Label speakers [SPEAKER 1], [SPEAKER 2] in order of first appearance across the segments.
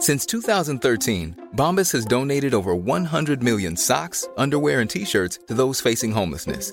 [SPEAKER 1] Since two thousand over one hundred millions T shirt facing homelessness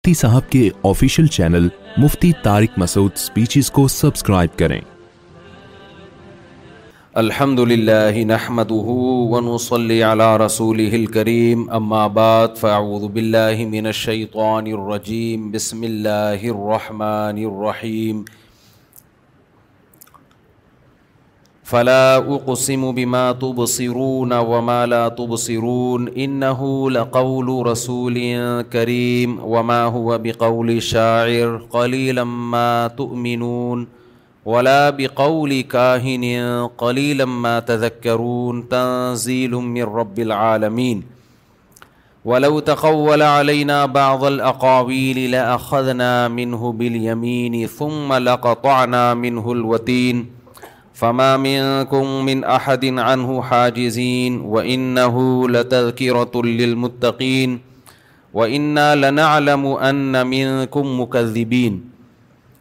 [SPEAKER 2] مفتی صاحب کے official channel Mufti Masood speeches کو subscribe کریں
[SPEAKER 3] الحمد للہ نحمده ونصلي على رسوله الكريم اما بعد فاعوذ اماب من مینشی الرجیم بسم اللہ الرحمٰن الرحیم فلا اقسم بما تبصرون وما لا تبصرون انه لقول رسول كريم وما هو بقول شاعر قليلا ما تؤمنون ولا بقول كاهن قليلا ما تذكرون تنزيل من رب العالمين ولو تقول علينا بعض الاقاويل لاخذنا منه باليمين ثم لقطعنا منه الوتين فما منكم من أحد عنه حاجزين وإنه لتذكرة للمتقين وإنا لنعلم أن منكم مكذبين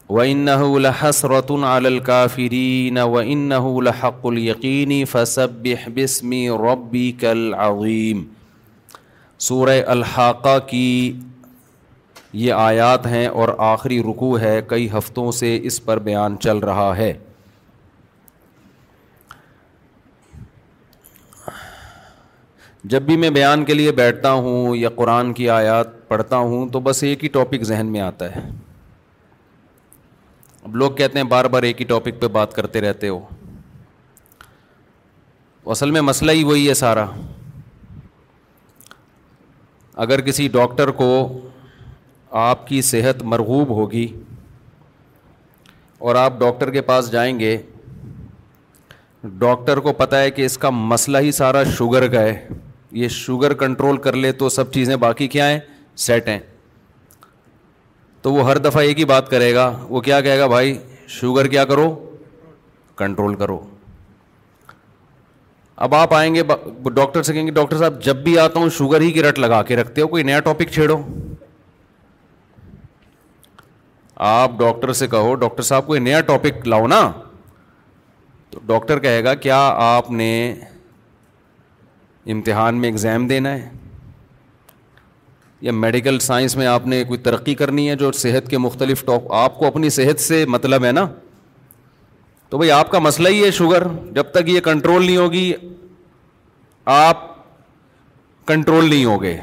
[SPEAKER 3] وإنه لحسرة على الكافرين وإنه لحق اليقين فسبح باسم ربك العظيم سورة الحاقة کی یہ آیات ہیں اور آخری رکوع ہے کئی ہفتوں سے اس پر بیان چل رہا ہے جب بھی میں بیان کے لیے بیٹھتا ہوں یا قرآن کی آیات پڑھتا ہوں تو بس ایک ہی ٹاپک ذہن میں آتا ہے اب لوگ کہتے ہیں بار بار ایک ہی ٹاپک پہ بات کرتے رہتے ہو اصل میں مسئلہ ہی وہی ہے سارا اگر کسی ڈاکٹر کو آپ کی صحت مرغوب ہوگی اور آپ ڈاکٹر کے پاس جائیں گے ڈاکٹر کو پتہ ہے کہ اس کا مسئلہ ہی سارا شوگر کا ہے یہ شوگر کنٹرول کر لے تو سب چیزیں باقی کیا ہیں سیٹ ہیں تو وہ ہر دفعہ ایک ہی بات کرے گا وہ کیا کہے گا بھائی شوگر کیا کرو کنٹرول کرو اب آپ آئیں گے ڈاکٹر سے کہیں گے ڈاکٹر صاحب جب بھی آتا ہوں شوگر ہی کی رٹ لگا کے رکھتے ہو کوئی نیا ٹاپک چھیڑو آپ ڈاکٹر سے کہو ڈاکٹر صاحب کوئی نیا ٹاپک لاؤ نا تو ڈاکٹر کہے گا کیا آپ نے امتحان میں اگزام دینا ہے یا میڈیکل سائنس میں آپ نے کوئی ترقی کرنی ہے جو صحت کے مختلف ٹاپ آپ کو اپنی صحت سے مطلب ہے نا تو بھائی آپ کا مسئلہ ہی ہے شوگر جب تک یہ کنٹرول نہیں ہوگی آپ کنٹرول نہیں ہوگے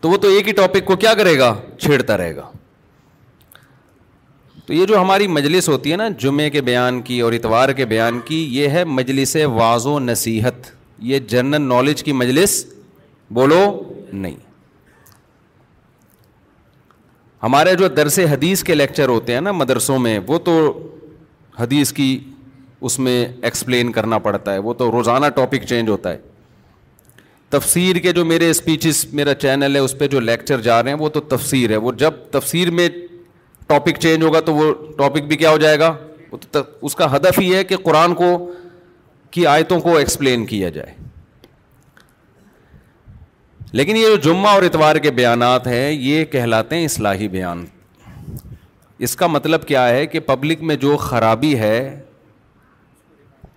[SPEAKER 3] تو وہ تو ایک ہی ٹاپک کو کیا کرے گا چھیڑتا رہے گا تو یہ جو ہماری مجلس ہوتی ہے نا جمعے کے بیان کی اور اتوار کے بیان کی یہ ہے مجلس واض و نصیحت یہ جنرل نالج کی مجلس بولو نہیں ہمارے جو درس حدیث کے لیکچر ہوتے ہیں نا مدرسوں میں وہ تو حدیث کی اس میں ایکسپلین کرنا پڑتا ہے وہ تو روزانہ ٹاپک چینج ہوتا ہے تفسیر کے جو میرے اسپیچز میرا چینل ہے اس پہ جو لیکچر جا رہے ہیں وہ تو تفسیر ہے وہ جب تفسیر میں ٹاپک چینج ہوگا تو وہ ٹاپک بھی کیا ہو جائے گا اس کا ہدف ہی ہے کہ قرآن کو کی آیتوں کو ایکسپلین کیا جائے لیکن یہ جو جمعہ اور اتوار کے بیانات ہیں یہ کہلاتے ہیں اصلاحی بیان اس کا مطلب کیا ہے کہ پبلک میں جو خرابی ہے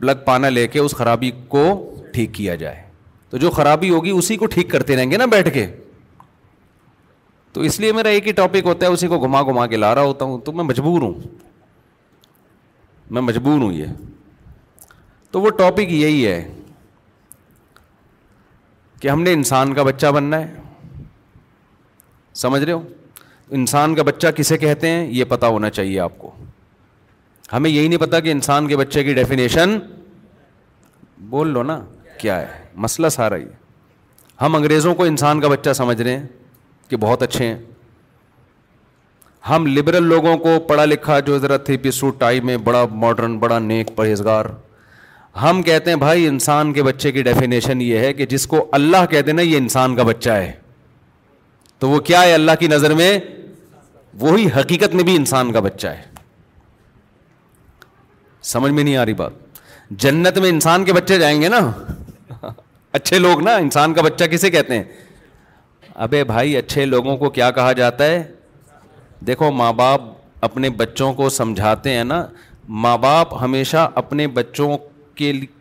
[SPEAKER 3] لگ پانا لے کے اس خرابی کو ٹھیک کیا جائے تو جو خرابی ہوگی اسی کو ٹھیک کرتے رہیں گے نا بیٹھ کے تو اس لیے میرا ایک ہی ٹاپک ہوتا ہے اسی کو گھما گھما کے لا رہا ہوتا ہوں تو میں مجبور ہوں میں مجبور ہوں یہ تو وہ ٹاپک یہی ہے کہ ہم نے انسان کا بچہ بننا ہے سمجھ رہے ہو انسان کا بچہ کسے کہتے ہیں یہ پتا ہونا چاہیے آپ کو ہمیں یہی نہیں پتا کہ انسان کے بچے کی ڈیفینیشن بول لو نا کیا ہے مسئلہ سارا یہ ہم انگریزوں کو انسان کا بچہ سمجھ رہے ہیں کہ بہت اچھے ہیں ہم لبرل لوگوں کو پڑھا لکھا جو ضرورت تھی پیسو ٹائی میں بڑا ماڈرن بڑا نیک پرہیزگار ہم کہتے ہیں بھائی انسان کے بچے کی ڈیفینیشن یہ ہے کہ جس کو اللہ کہتے ہیں نا یہ انسان کا بچہ ہے تو وہ کیا ہے اللہ کی نظر میں وہی حقیقت میں بھی انسان کا بچہ ہے سمجھ میں نہیں آ رہی بات جنت میں انسان کے بچے جائیں گے نا اچھے لوگ نا انسان کا بچہ کسے کہتے ہیں ابے بھائی اچھے لوگوں کو کیا کہا جاتا ہے دیکھو ماں باپ اپنے بچوں کو سمجھاتے ہیں نا ماں باپ ہمیشہ اپنے بچوں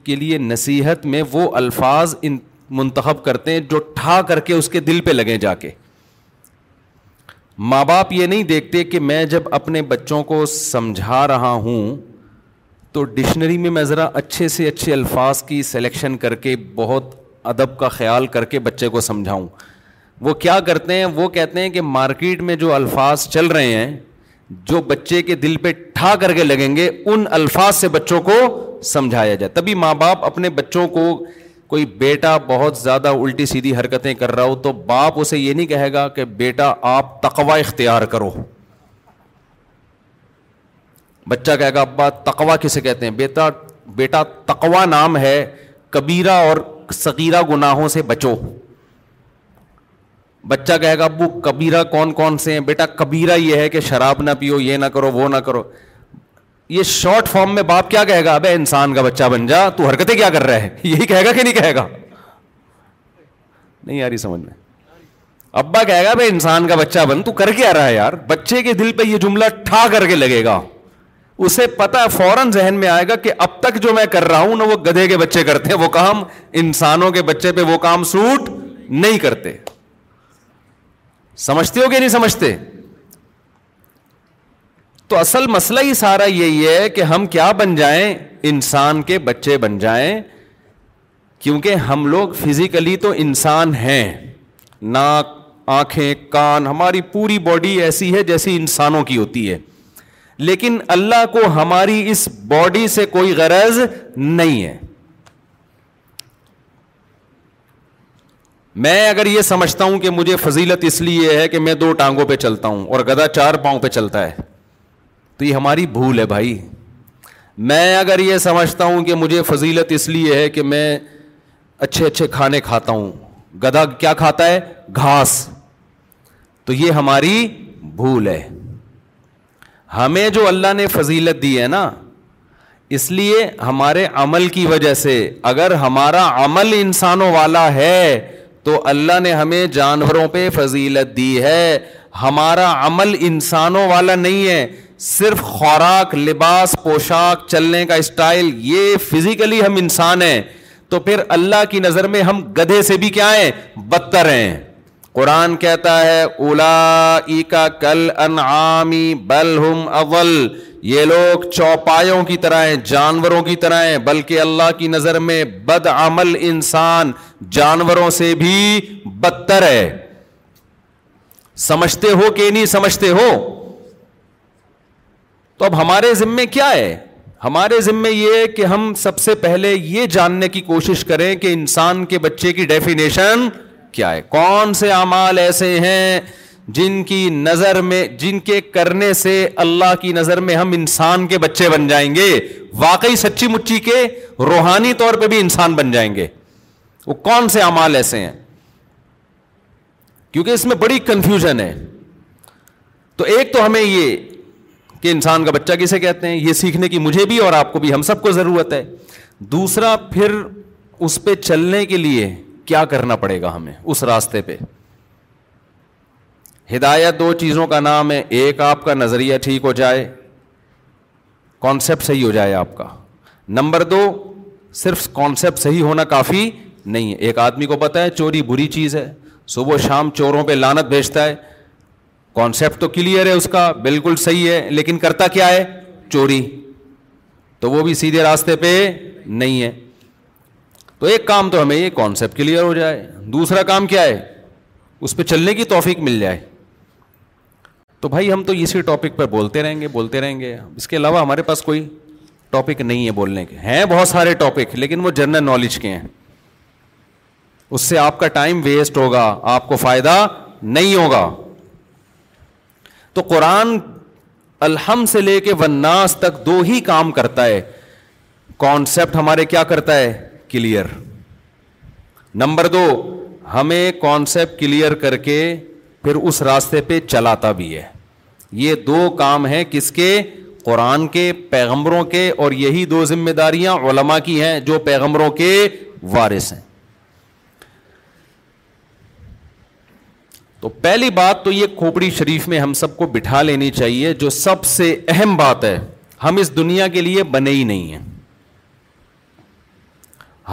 [SPEAKER 3] کے لیے نصیحت میں وہ الفاظ منتخب کرتے ہیں جو ٹھا کر کے اس کے دل پہ لگیں جا کے ماں باپ یہ نہیں دیکھتے کہ میں جب اپنے بچوں کو سمجھا رہا ہوں تو ڈکشنری میں میں ذرا اچھے سے اچھے الفاظ کی سلیکشن کر کے بہت ادب کا خیال کر کے بچے کو سمجھاؤں وہ کیا کرتے ہیں وہ کہتے ہیں کہ مارکیٹ میں جو الفاظ چل رہے ہیں جو بچے کے دل پہ ٹھا کر کے لگیں گے ان الفاظ سے بچوں کو سمجھایا جائے تبھی ماں باپ اپنے بچوں کو کوئی بیٹا بہت زیادہ الٹی سیدھی حرکتیں کر رہا ہو تو باپ اسے یہ نہیں کہے گا کہ بیٹا آپ تقوا اختیار کرو بچہ کہے گا ابا تقوا کسے کہتے ہیں بیٹا بیٹا تقوا نام ہے کبیرہ اور صغیرہ گناہوں سے بچو بچہ کہے گا ابو کبیرا کون کون سے ہیں بیٹا کبیرا یہ ہے کہ شراب نہ پیو یہ نہ کرو وہ نہ کرو یہ شارٹ فارم میں باپ کیا کہے گا اب انسان کا بچہ بن جا تو حرکتیں کیا کر رہا ہے یہی کہے گا کہ نہیں کہے گا نہیں یاری سمجھ میں ابا کہے گا بھائی انسان کا بچہ بن تو کر کے آ رہا ہے یار بچے کے دل پہ یہ جملہ ٹھا کر کے لگے گا اسے پتا فوراً ذہن میں آئے گا کہ اب تک جو میں کر رہا ہوں نا وہ گدھے کے بچے کرتے ہیں وہ کام انسانوں کے بچے پہ وہ کام سوٹ نہیں کرتے سمجھتے ہو کہ نہیں سمجھتے تو اصل مسئلہ ہی سارا یہی ہے کہ ہم کیا بن جائیں انسان کے بچے بن جائیں کیونکہ ہم لوگ فزیکلی تو انسان ہیں ناک آنکھیں کان ہماری پوری باڈی ایسی ہے جیسی انسانوں کی ہوتی ہے لیکن اللہ کو ہماری اس باڈی سے کوئی غرض نہیں ہے میں اگر یہ سمجھتا ہوں کہ مجھے فضیلت اس لیے ہے کہ میں دو ٹانگوں پہ چلتا ہوں اور گدھا چار پاؤں پہ چلتا ہے تو یہ ہماری بھول ہے بھائی میں اگر یہ سمجھتا ہوں کہ مجھے فضیلت اس لیے ہے کہ میں اچھے اچھے کھانے کھاتا ہوں گدھا کیا کھاتا ہے گھاس تو یہ ہماری بھول ہے ہمیں جو اللہ نے فضیلت دی ہے نا اس لیے ہمارے عمل کی وجہ سے اگر ہمارا عمل انسانوں والا ہے تو اللہ نے ہمیں جانوروں پہ فضیلت دی ہے ہمارا عمل انسانوں والا نہیں ہے صرف خوراک لباس پوشاک چلنے کا اسٹائل یہ فزیکلی ہم انسان ہیں تو پھر اللہ کی نظر میں ہم گدھے سے بھی کیا ہیں بدتر ہیں قرآن کہتا ہے اولا کا کل انعامی بل ہم اول یہ لوگ چوپایوں کی طرح ہیں جانوروں کی طرح ہیں بلکہ اللہ کی نظر میں بد عمل انسان جانوروں سے بھی بدتر ہے سمجھتے ہو کہ نہیں سمجھتے ہو تو اب ہمارے ذمے کیا ہے ہمارے ذمے یہ ہے کہ ہم سب سے پہلے یہ جاننے کی کوشش کریں کہ انسان کے بچے کی ڈیفینیشن کیا ہے کون سے اعمال ایسے ہیں جن کی نظر میں جن کے کرنے سے اللہ کی نظر میں ہم انسان کے بچے بن جائیں گے واقعی سچی مچی کے روحانی طور پہ بھی انسان بن جائیں گے وہ کون سے اعمال ایسے ہیں کیونکہ اس میں بڑی کنفیوژن ہے تو ایک تو ہمیں یہ کہ انسان کا بچہ کسے کہتے ہیں یہ سیکھنے کی مجھے بھی اور آپ کو بھی ہم سب کو ضرورت ہے دوسرا پھر اس پہ چلنے کے لیے کیا کرنا پڑے گا ہمیں اس راستے پہ ہدایت دو چیزوں کا نام ہے ایک آپ کا نظریہ ٹھیک ہو جائے کانسیپٹ صحیح ہو جائے آپ کا نمبر دو صرف کانسیپٹ صحیح ہونا کافی نہیں ہے ایک آدمی کو پتہ ہے چوری بری چیز ہے صبح شام چوروں پہ لانت بھیجتا ہے کانسیپٹ تو کلیئر ہے اس کا بالکل صحیح ہے لیکن کرتا کیا ہے چوری تو وہ بھی سیدھے راستے پہ نہیں ہے تو ایک کام تو ہمیں یہ کانسیپٹ کلیئر ہو جائے دوسرا کام کیا ہے اس پہ چلنے کی توفیق مل جائے تو بھائی ہم تو اسی ٹاپک پہ بولتے رہیں گے بولتے رہیں گے اس کے علاوہ ہمارے پاس کوئی ٹاپک نہیں ہے بولنے کے ہیں بہت سارے ٹاپک لیکن وہ جنرل نالج کے ہیں اس سے آپ کا ٹائم ویسٹ ہوگا آپ کو فائدہ نہیں ہوگا تو قرآن الحم سے لے کے وناس تک دو ہی کام کرتا ہے کانسیپٹ ہمارے کیا کرتا ہے کلیئر نمبر دو ہمیں کانسیپٹ کلیئر کر کے پھر اس راستے پہ چلاتا بھی ہے یہ دو کام ہیں کس کے قرآن کے پیغمبروں کے اور یہی دو ذمہ داریاں علماء کی ہیں جو پیغمبروں کے وارث ہیں تو پہلی بات تو یہ کھوپڑی شریف میں ہم سب کو بٹھا لینی چاہیے جو سب سے اہم بات ہے ہم اس دنیا کے لیے بنے ہی نہیں ہیں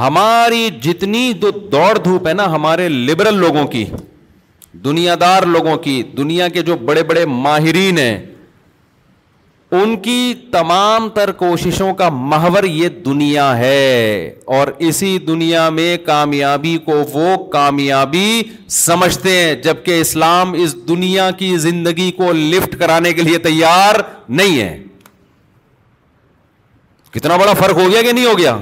[SPEAKER 3] ہماری جتنی جو دوڑ دھوپ ہے نا ہمارے لبرل لوگوں کی دنیا دار لوگوں کی دنیا کے جو بڑے بڑے ماہرین ہیں ان کی تمام تر کوششوں کا محور یہ دنیا ہے اور اسی دنیا میں کامیابی کو وہ کامیابی سمجھتے ہیں جبکہ اسلام اس دنیا کی زندگی کو لفٹ کرانے کے لیے تیار نہیں ہے کتنا بڑا فرق ہو گیا کہ نہیں ہو گیا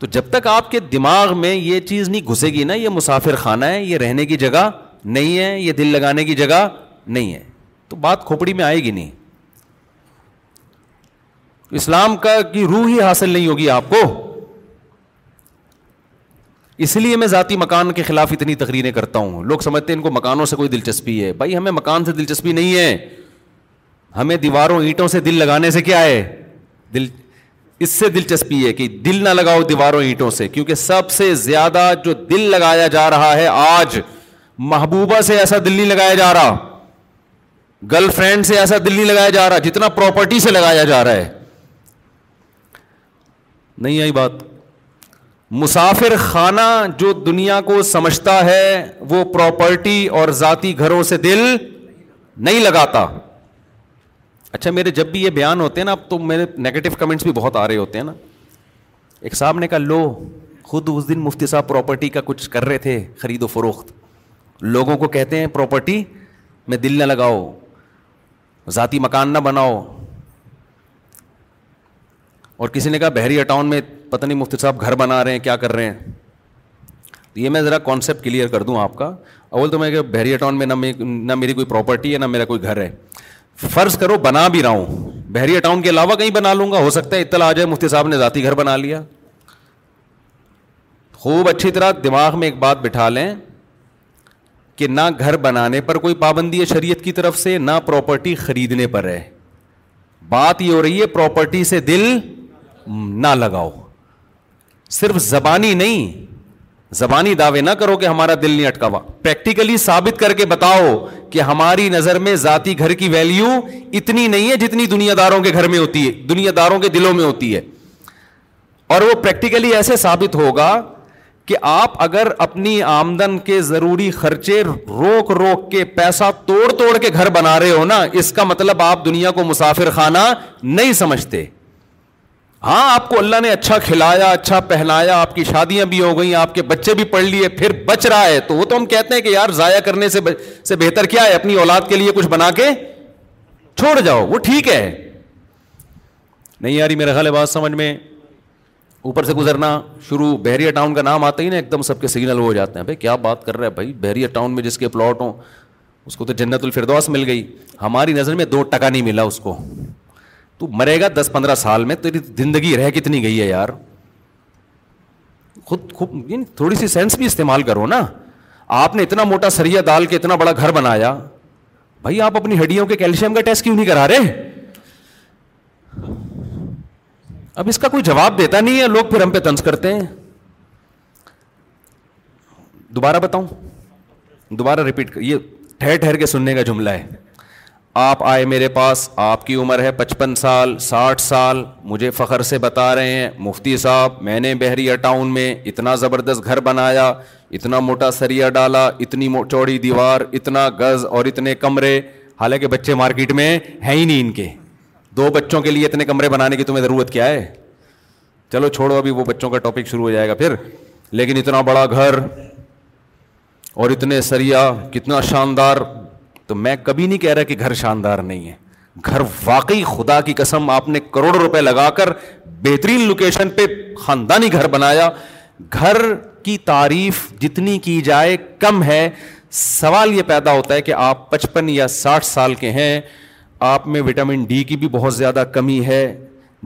[SPEAKER 3] تو جب تک آپ کے دماغ میں یہ چیز نہیں گھسے گی نا یہ مسافر خانہ ہے یہ رہنے کی جگہ نہیں ہے یہ دل لگانے کی جگہ نہیں ہے تو بات کھوپڑی میں آئے گی نہیں اسلام کا کی روح ہی حاصل نہیں ہوگی آپ کو اس لیے میں ذاتی مکان کے خلاف اتنی تقریریں کرتا ہوں لوگ سمجھتے ہیں ان کو مکانوں سے کوئی دلچسپی ہے بھائی ہمیں مکان سے دلچسپی نہیں ہے ہمیں دیواروں اینٹوں سے دل لگانے سے کیا ہے دل اس سے دلچسپی ہے کہ دل نہ لگاؤ دیواروں اینٹوں سے کیونکہ سب سے زیادہ جو دل لگایا جا رہا ہے آج محبوبہ سے ایسا دل نہیں لگایا جا رہا گرل فرینڈ سے ایسا دل نہیں لگایا جا رہا جتنا پراپرٹی سے لگایا جا رہا ہے نہیں آئی بات مسافر خانہ جو دنیا کو سمجھتا ہے وہ پراپرٹی اور ذاتی گھروں سے دل نہیں لگاتا اچھا میرے جب بھی یہ بیان ہوتے ہیں نا اب تو میرے نگیٹو کمنٹس بھی بہت آ رہے ہوتے ہیں نا ایک صاحب نے کہا لو خود اس دن مفتی صاحب پراپرٹی کا کچھ کر رہے تھے خرید و فروخت لوگوں کو کہتے ہیں پراپرٹی میں دل نہ لگاؤ ذاتی مکان نہ بناؤ اور کسی نے کہا بحری اٹاؤن میں پتہ نہیں مفتی صاحب گھر بنا رہے ہیں کیا کر رہے ہیں یہ میں ذرا کانسیپٹ کلیئر کر دوں آپ کا اول تو میں کہ بحریہ ٹاؤن میں نہ میری کوئی پراپرٹی ہے نہ میرا کوئی گھر ہے فرض کرو بنا بھی رہا ہوں بحریہ ٹاؤن کے علاوہ کہیں بنا لوں گا ہو سکتا ہے اطلاع آ جائے مفتی صاحب نے ذاتی گھر بنا لیا خوب اچھی طرح دماغ میں ایک بات بٹھا لیں کہ نہ گھر بنانے پر کوئی پابندی ہے شریعت کی طرف سے نہ پراپرٹی خریدنے پر ہے بات یہ ہو رہی ہے پراپرٹی سے دل نہ لگاؤ صرف زبانی نہیں زبانی دعوے نہ کرو کہ ہمارا دل نہیں اٹکاوا پریکٹیکلی ثابت کر کے بتاؤ کہ ہماری نظر میں ذاتی گھر کی ویلیو اتنی نہیں ہے جتنی دنیا داروں کے گھر میں ہوتی ہے دنیا داروں کے دلوں میں ہوتی ہے اور وہ پریکٹیکلی ایسے ثابت ہوگا کہ آپ اگر اپنی آمدن کے ضروری خرچے روک روک کے پیسہ توڑ توڑ کے گھر بنا رہے ہو نا اس کا مطلب آپ دنیا کو مسافر خانہ نہیں سمجھتے ہاں آپ کو اللہ نے اچھا کھلایا اچھا پہنایا آپ کی شادیاں بھی ہو گئیں آپ کے بچے بھی پڑھ لیے پھر بچ رہا ہے تو وہ تو ہم کہتے ہیں کہ یار ضائع کرنے سے سے بہتر کیا ہے اپنی اولاد کے لیے کچھ بنا کے چھوڑ جاؤ وہ ٹھیک ہے نہیں یاری میرا خیال ہے بات سمجھ میں اوپر سے گزرنا شروع بحریہ ٹاؤن کا نام آتا ہی نا ایک دم سب کے سگنل ہو جاتے ہیں بھائی کیا بات کر رہے ہیں بھائی بحریہ ٹاؤن میں جس کے پلاٹ ہوں اس کو تو جنت الفردوس مل گئی ہماری نظر میں دو ٹکا نہیں ملا اس کو تو مرے گا دس پندرہ سال میں تیری زندگی رہ کتنی گئی ہے یار خود خوب یعنی تھوڑی سی سینس بھی استعمال کرو نا آپ نے اتنا موٹا سریا دال کے اتنا بڑا گھر بنایا بھائی آپ اپنی ہڈیوں کے کیلشیم کا ٹیسٹ کیوں نہیں کرا رہے اب اس کا کوئی جواب دیتا نہیں ہے لوگ پھر ہم پہ تنس کرتے ہیں دوبارہ بتاؤں دوبارہ ریپیٹ یہ ٹھہر ٹھہر کے سننے کا جملہ ہے آپ آئے میرے پاس آپ کی عمر ہے پچپن سال ساٹھ سال مجھے فخر سے بتا رہے ہیں مفتی صاحب میں نے بحریہ ٹاؤن میں اتنا زبردست گھر بنایا اتنا موٹا سریا ڈالا اتنی چوڑی دیوار اتنا گز اور اتنے کمرے حالانکہ بچے مارکیٹ میں ہیں ہی نہیں ان کے دو بچوں کے لیے اتنے کمرے بنانے کی تمہیں ضرورت کیا ہے چلو چھوڑو ابھی وہ بچوں کا ٹاپک شروع ہو جائے گا پھر لیکن اتنا بڑا گھر اور اتنے سریا کتنا شاندار تو میں کبھی نہیں کہہ رہا کہ گھر شاندار نہیں ہے گھر واقعی خدا کی قسم آپ نے کروڑوں روپے لگا کر بہترین لوکیشن پہ خاندانی گھر بنایا گھر کی تعریف جتنی کی جائے کم ہے سوال یہ پیدا ہوتا ہے کہ آپ پچپن یا ساٹھ سال کے ہیں آپ میں وٹامن ڈی کی بھی بہت زیادہ کمی ہے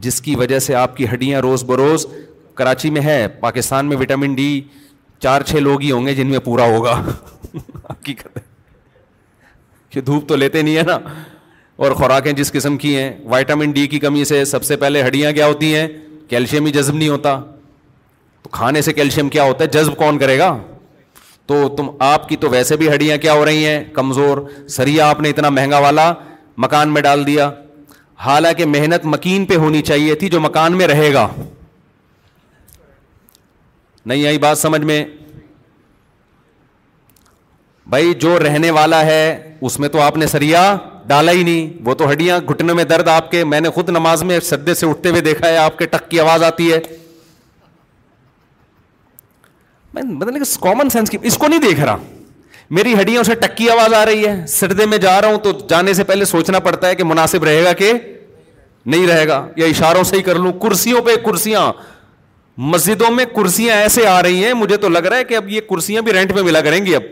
[SPEAKER 3] جس کی وجہ سے آپ کی ہڈیاں روز بروز کراچی میں ہے پاکستان میں وٹامن ڈی چار چھ لوگ ہی ہوں گے جن میں پورا ہوگا حقیقت ہے کہ دھوپ تو لیتے نہیں ہے نا اور خوراکیں جس قسم کی ہیں وائٹامن ڈی کی کمی سے سب سے پہلے ہڈیاں کیا ہوتی ہیں کیلشیم ہی جذب نہیں ہوتا تو کھانے سے کیلشیم کیا ہوتا ہے جذب کون کرے گا تو تم آپ کی تو ویسے بھی ہڈیاں کیا ہو رہی ہیں کمزور سریا آپ نے اتنا مہنگا والا مکان میں ڈال دیا حالانکہ محنت مکین پہ ہونی چاہیے تھی جو مکان میں رہے گا نہیں آئی بات سمجھ میں بھائی جو رہنے والا ہے اس میں تو آپ نے سریا ڈالا ہی نہیں وہ تو ہڈیاں گھٹنے میں درد آپ کے میں نے خود نماز میں سدے سے اٹھتے ہوئے دیکھا ہے آپ کے ٹک کی آواز آتی ہے مطلب کامن سینس کی اس کو نہیں دیکھ رہا میری ہڈیوں سے ٹکی آواز آ رہی ہے سردے میں جا رہا ہوں تو جانے سے پہلے سوچنا پڑتا ہے کہ مناسب رہے گا کہ نہیں رہے گا یا اشاروں سے ہی کر لوں کرسیوں پہ کرسیاں مسجدوں میں کرسیاں ایسے آ رہی ہیں مجھے تو لگ رہا ہے کہ اب یہ کرسیاں بھی رینٹ میں ملا کریں گی اب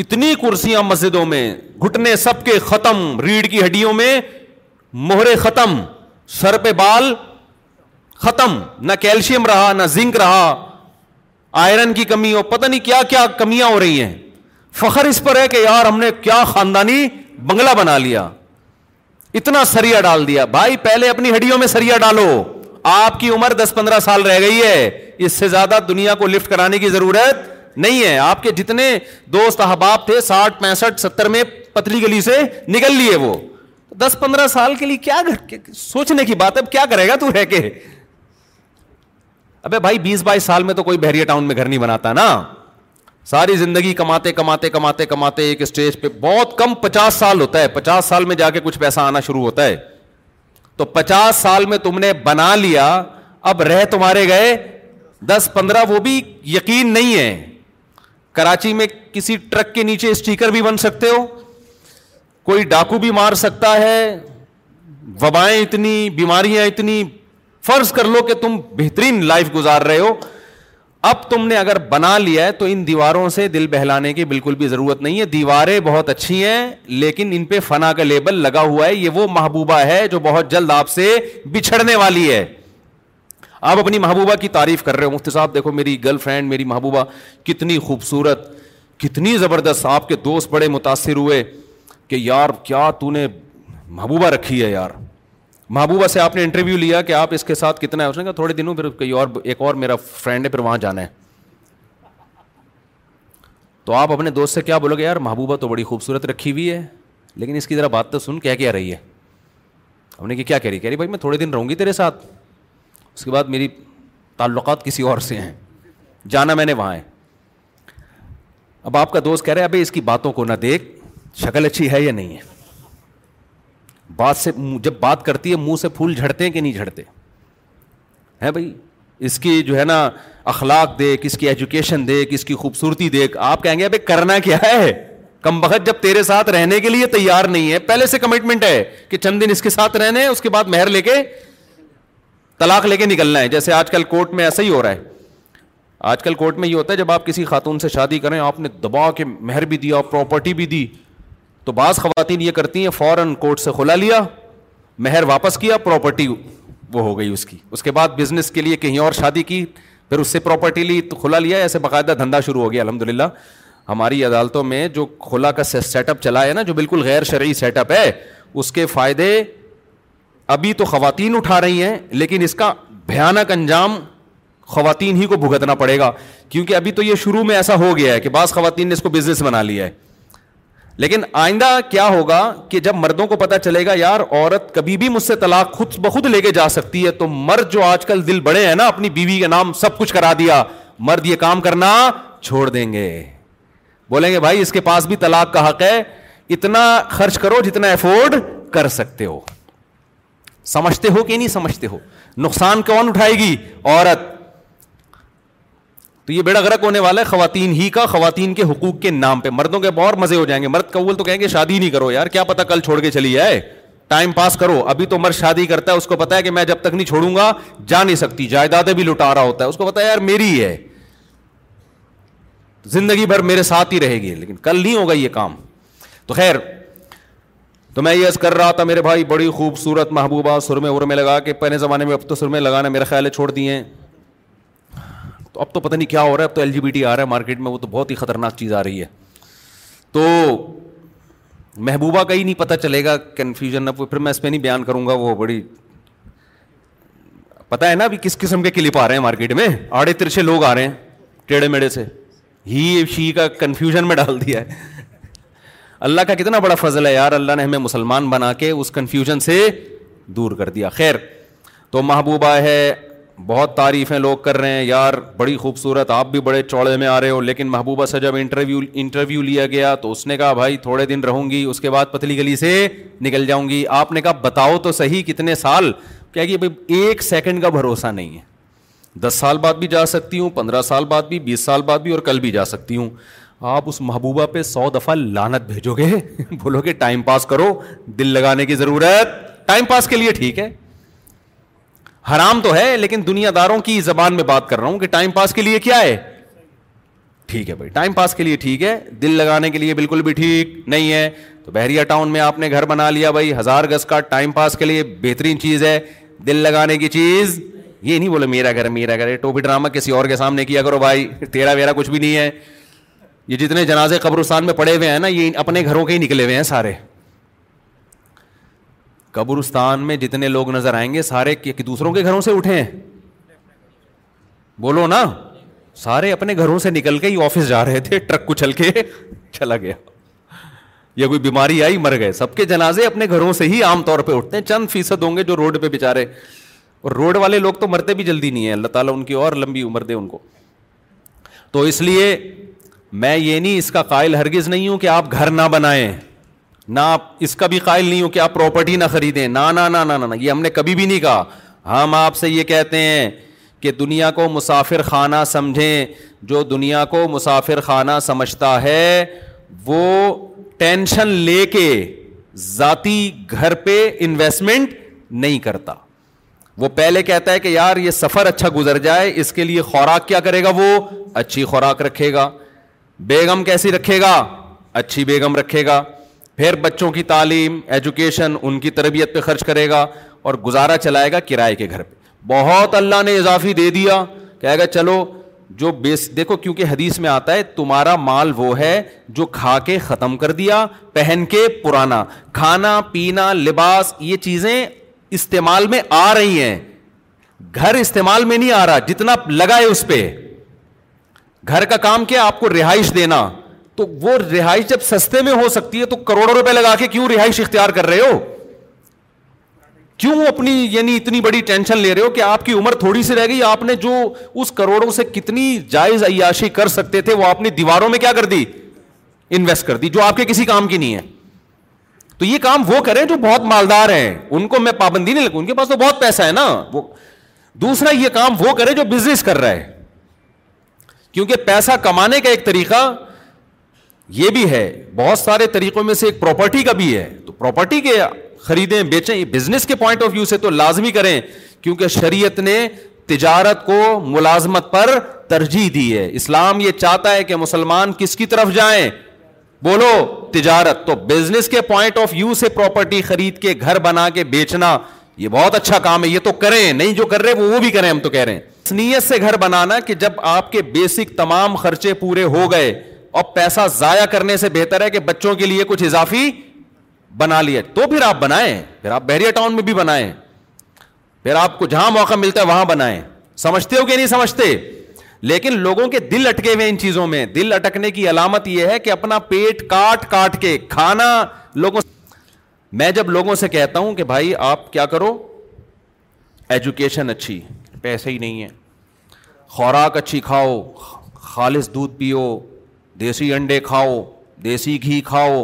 [SPEAKER 3] اتنی کرسیاں مسجدوں میں گھٹنے سب کے ختم ریڑھ کی ہڈیوں میں مہرے ختم سر پہ بال ختم نہ کیلشیم رہا نہ زنک رہا آئرن کی کمی ہو پتہ نہیں کیا کمیاں ہو رہی ہیں فخر اس پر ہے کہ یار ہم نے کیا خاندانی بنگلہ بنا لیا اتنا سریا ڈال دیا بھائی پہلے اپنی ہڈیوں میں سریا ڈالو آپ کی عمر دس پندرہ سال رہ گئی ہے اس سے زیادہ دنیا کو لفٹ کرانے کی ضرورت نہیں ہے آپ کے جتنے دوست احباب تھے ساٹھ پینسٹھ ستر میں پتلی گلی سے نکل لیے وہ دس پندرہ سال کے لیے کیا سوچنے کی بات ہے تو کوئی بحریہ ٹاؤن میں گھر نہیں بناتا نا ساری زندگی کماتے کماتے کماتے کماتے ایک اسٹیج پہ بہت کم پچاس سال ہوتا ہے پچاس سال میں جا کے کچھ پیسہ آنا شروع ہوتا ہے تو پچاس سال میں تم نے بنا لیا اب رہ تمہارے گئے دس پندرہ وہ بھی یقین نہیں ہے کراچی میں کسی ٹرک کے نیچے اسٹیکر بھی بن سکتے ہو کوئی ڈاکو بھی مار سکتا ہے وبائیں اتنی بیماریاں اتنی فرض کر لو کہ تم بہترین لائف گزار رہے ہو اب تم نے اگر بنا لیا ہے تو ان دیواروں سے دل بہلانے کی بالکل بھی ضرورت نہیں ہے دیواریں بہت اچھی ہیں لیکن ان پہ فنا کا لیبل لگا ہوا ہے یہ وہ محبوبہ ہے جو بہت جلد آپ سے بچھڑنے والی ہے آپ اپنی محبوبہ کی تعریف کر رہے ہو مفتی صاحب دیکھو میری گرل فرینڈ میری محبوبہ کتنی خوبصورت کتنی زبردست آپ کے دوست بڑے متاثر ہوئے کہ یار کیا تو نے محبوبہ رکھی ہے یار محبوبہ سے آپ نے انٹرویو لیا کہ آپ اس کے ساتھ کتنا ہے اس نے کہا تھوڑے دنوں پھر کئی اور ایک اور میرا فرینڈ ہے پھر وہاں جانا ہے تو آپ اپنے دوست سے کیا بولو گے یار محبوبہ تو بڑی خوبصورت رکھی ہوئی ہے لیکن اس کی ذرا بات تو سن کیا کیا رہی ہے ہم نے کہ کیا کہہ رہی کہہ رہی بھائی میں تھوڑے دن رہوں گی تیرے ساتھ اس کے بعد میری تعلقات کسی اور سے ہیں جانا میں نے وہاں ہے اب آپ کا دوست کہہ رہے ابھی اس کی باتوں کو نہ دیکھ شکل اچھی ہے یا نہیں ہے بات سے جب بات کرتی ہے منہ سے پھول جھڑتے ہیں کہ نہیں جھڑتے ہیں بھائی اس کی جو ہے نا اخلاق دیکھ اس کی ایجوکیشن دیکھ اس کی خوبصورتی دیکھ آپ کہیں گے ابھی کرنا کیا ہے کم بخت جب تیرے ساتھ رہنے کے لیے تیار نہیں ہے پہلے سے کمٹمنٹ ہے کہ چند دن اس کے ساتھ رہنے اس کے بعد مہر لے کے طلاق لے کے نکلنا ہے جیسے آج کل کورٹ میں ایسا ہی ہو رہا ہے آج کل کورٹ میں یہ ہوتا ہے جب آپ کسی خاتون سے شادی کریں آپ نے دبا کے مہر بھی دیا اور پراپرٹی بھی دی تو بعض خواتین یہ کرتی ہیں فوراً کورٹ سے کھلا لیا مہر واپس کیا پراپرٹی وہ ہو گئی اس کی اس کے بعد بزنس کے لیے کہیں اور شادی کی پھر اس سے پراپرٹی لی تو کھلا لیا ایسے باقاعدہ دھندا شروع ہو گیا الحمد للہ ہماری عدالتوں میں جو کھلا کا سیٹ اپ چلا ہے نا جو بالکل غیر شرعی سیٹ اپ ہے اس کے فائدے ابھی تو خواتین اٹھا رہی ہیں لیکن اس کا بھیانک انجام خواتین ہی کو بھگتنا پڑے گا کیونکہ ابھی تو یہ شروع میں ایسا ہو گیا ہے کہ بعض خواتین نے اس کو بزنس بنا لیا ہے لیکن آئندہ کیا ہوگا کہ جب مردوں کو پتا چلے گا یار عورت کبھی بھی مجھ سے طلاق خود بخود لے کے جا سکتی ہے تو مرد جو آج کل دل بڑے ہیں نا اپنی بیوی کے نام سب کچھ کرا دیا مرد یہ کام کرنا چھوڑ دیں گے بولیں گے بھائی اس کے پاس بھی طلاق کا حق ہے اتنا خرچ کرو جتنا افورڈ کر سکتے ہو سمجھتے ہو کہ نہیں سمجھتے ہو نقصان کون اٹھائے گی عورت تو یہ بیڑا گرک ہونے والا ہے خواتین ہی کا خواتین کے حقوق کے نام پہ مردوں کے بہت مزے ہو جائیں گے مرد قبول تو کہیں گے شادی نہیں کرو یار کیا پتا کل چھوڑ کے چلی جائے ٹائم پاس کرو ابھی تو مرد شادی کرتا ہے اس کو پتا ہے کہ میں جب تک نہیں چھوڑوں گا جا نہیں سکتی جائیدادیں بھی لٹا رہا ہوتا ہے اس کو پتا ہے یار میری ہے زندگی بھر میرے ساتھ ہی رہے گی لیکن کل نہیں ہوگا یہ کام تو خیر تو میں یہ کر رہا تھا میرے بھائی بڑی خوبصورت محبوبہ سرمے ورمے لگا کے پہلے زمانے میں اب تو سرمے لگانا میرے خیال ہے چھوڑ دیے ہیں تو اب تو پتہ نہیں کیا ہو رہا ہے اب تو ایل جی بی ٹی آ رہا ہے مارکیٹ میں وہ تو بہت ہی خطرناک چیز آ رہی ہے تو محبوبہ کا ہی نہیں پتہ چلے گا کنفیوژن اب پھر میں اس پہ نہیں بیان کروں گا وہ بڑی پتہ ہے نا ابھی کس قسم کے کلپ آ رہے ہیں مارکیٹ میں آڑے ترچھے لوگ آ رہے ہیں ٹیڑھے میڑے سے ہی شی کا کنفیوژن میں ڈال دیا ہے اللہ کا کتنا بڑا فضل ہے یار اللہ نے ہمیں مسلمان بنا کے اس کنفیوژن سے دور کر دیا خیر تو محبوبہ ہے بہت تعریفیں لوگ کر رہے ہیں یار بڑی خوبصورت آپ بھی بڑے چوڑے میں آ رہے ہو لیکن محبوبہ سے جب انٹرویو انٹرویو لیا گیا تو اس نے کہا بھائی تھوڑے دن رہوں گی اس کے بعد پتلی گلی سے نکل جاؤں گی آپ نے کہا بتاؤ تو صحیح کتنے سال کیا کہ ایک سیکنڈ کا بھروسہ نہیں ہے دس سال بعد بھی جا سکتی ہوں پندرہ سال بعد بھی بیس سال بعد بھی اور کل بھی جا سکتی ہوں آپ اس محبوبہ پہ سو دفعہ لانت بھیجو گے بولو گے ٹائم پاس کرو دل لگانے کی ضرورت ٹائم پاس کے لیے ٹھیک ہے حرام تو ہے لیکن دنیا داروں کی زبان میں بات کر رہا ہوں کہ ٹائم پاس کے لیے کیا ہے ٹھیک ہے بھائی ٹائم پاس کے لیے ٹھیک ہے دل لگانے کے لیے بالکل بھی ٹھیک نہیں ہے تو بحریہ ٹاؤن میں آپ نے گھر بنا لیا بھائی ہزار گز کا ٹائم پاس کے لیے بہترین چیز ہے دل لگانے کی چیز یہ نہیں بولے میرا گھر میرا گھر ٹوپی ڈرامہ کسی اور کے سامنے کیا کرو بھائی تیرا ویرا کچھ بھی نہیں ہے یہ جتنے جنازے قبرستان میں پڑے ہوئے ہیں نا یہ اپنے گھروں کے ہی نکلے ہوئے ہیں سارے قبرستان میں جتنے لوگ نظر آئیں گے سارے دوسروں کے گھروں سے اٹھے ہیں بولو نا سارے اپنے گھروں سے نکل کے ہی آفس جا رہے تھے ٹرک کو چل کے چلا گیا یا کوئی بیماری آئی مر گئے سب کے جنازے اپنے گھروں سے ہی عام طور پہ اٹھتے ہیں چند فیصد ہوں گے جو روڈ پہ بےچارے اور روڈ والے لوگ تو مرتے بھی جلدی نہیں ہیں اللہ تعالیٰ ان کی اور لمبی عمر دے ان کو تو اس لیے میں یہ نہیں اس کا قائل ہرگز نہیں ہوں کہ آپ گھر نہ بنائیں نہ آپ اس کا بھی قائل نہیں ہوں کہ آپ پراپرٹی نہ خریدیں نہ نہ نہ نہ یہ ہم نے کبھی بھی نہیں کہا ہم آپ سے یہ کہتے ہیں کہ دنیا کو مسافر خانہ سمجھیں جو دنیا کو مسافر خانہ سمجھتا ہے وہ ٹینشن لے کے ذاتی گھر پہ انویسٹمنٹ نہیں کرتا وہ پہلے کہتا ہے کہ یار یہ سفر اچھا گزر جائے اس کے لیے خوراک کیا کرے گا وہ اچھی خوراک رکھے گا بیگم کیسی رکھے گا اچھی بیگم رکھے گا پھر بچوں کی تعلیم ایجوکیشن ان کی تربیت پہ خرچ کرے گا اور گزارا چلائے گا کرائے کے گھر پہ بہت اللہ نے اضافی دے دیا کہے گا چلو جو بیس دیکھو کیونکہ حدیث میں آتا ہے تمہارا مال وہ ہے جو کھا کے ختم کر دیا پہن کے پرانا کھانا پینا لباس یہ چیزیں استعمال میں آ رہی ہیں گھر استعمال میں نہیں آ رہا جتنا لگا ہے اس پہ گھر کا کام کیا آپ کو رہائش دینا تو وہ رہائش جب سستے میں ہو سکتی ہے تو کروڑوں روپے لگا کے کیوں رہائش اختیار کر رہے ہو کیوں اپنی یعنی اتنی بڑی ٹینشن لے رہے ہو کہ آپ کی عمر تھوڑی سی رہ گئی آپ نے جو اس کروڑوں سے کتنی جائز عیاشی کر سکتے تھے وہ آپ نے دیواروں میں کیا کر دی انویسٹ کر دی جو آپ کے کسی کام کی نہیں ہے تو یہ کام وہ کریں جو بہت مالدار ہیں ان کو میں پابندی نہیں لگوں ان کے پاس تو بہت پیسہ ہے نا وہ دوسرا یہ کام وہ کرے جو بزنس کر رہا ہے کیونکہ پیسہ کمانے کا ایک طریقہ یہ بھی ہے بہت سارے طریقوں میں سے ایک پراپرٹی کا بھی ہے تو پراپرٹی کے خریدیں بیچیں بزنس کے پوائنٹ آف ویو سے تو لازمی کریں کیونکہ شریعت نے تجارت کو ملازمت پر ترجیح دی ہے اسلام یہ چاہتا ہے کہ مسلمان کس کی طرف جائیں بولو تجارت تو بزنس کے پوائنٹ آف ویو سے پراپرٹی خرید کے گھر بنا کے بیچنا یہ بہت اچھا کام ہے یہ تو کریں نہیں جو کر رہے وہ بھی کریں ہم تو کہہ رہے ہیں نیت سے گھر بنانا کہ جب آپ کے بیسک تمام خرچے پورے ہو گئے اور پیسہ ضائع کرنے سے بہتر ہے کہ بچوں کے لیے کچھ اضافی بنا لیے تو پھر آپ بنائیں پھر آپ بحریہ ٹاؤن میں بھی بنائیں پھر آپ کو جہاں موقع ملتا ہے وہاں بنائیں سمجھتے ہو کہ نہیں سمجھتے لیکن لوگوں کے دل اٹکے ہوئے ان چیزوں میں دل اٹکنے کی علامت یہ ہے کہ اپنا پیٹ کاٹ کاٹ کے کھانا لوگوں میں جب لوگوں سے کہتا ہوں کہ بھائی آپ کیا کرو ایجوکیشن اچھی پیسے ہی نہیں ہیں خوراک اچھی کھاؤ خالص دودھ پیو دیسی انڈے کھاؤ دیسی گھی کھاؤ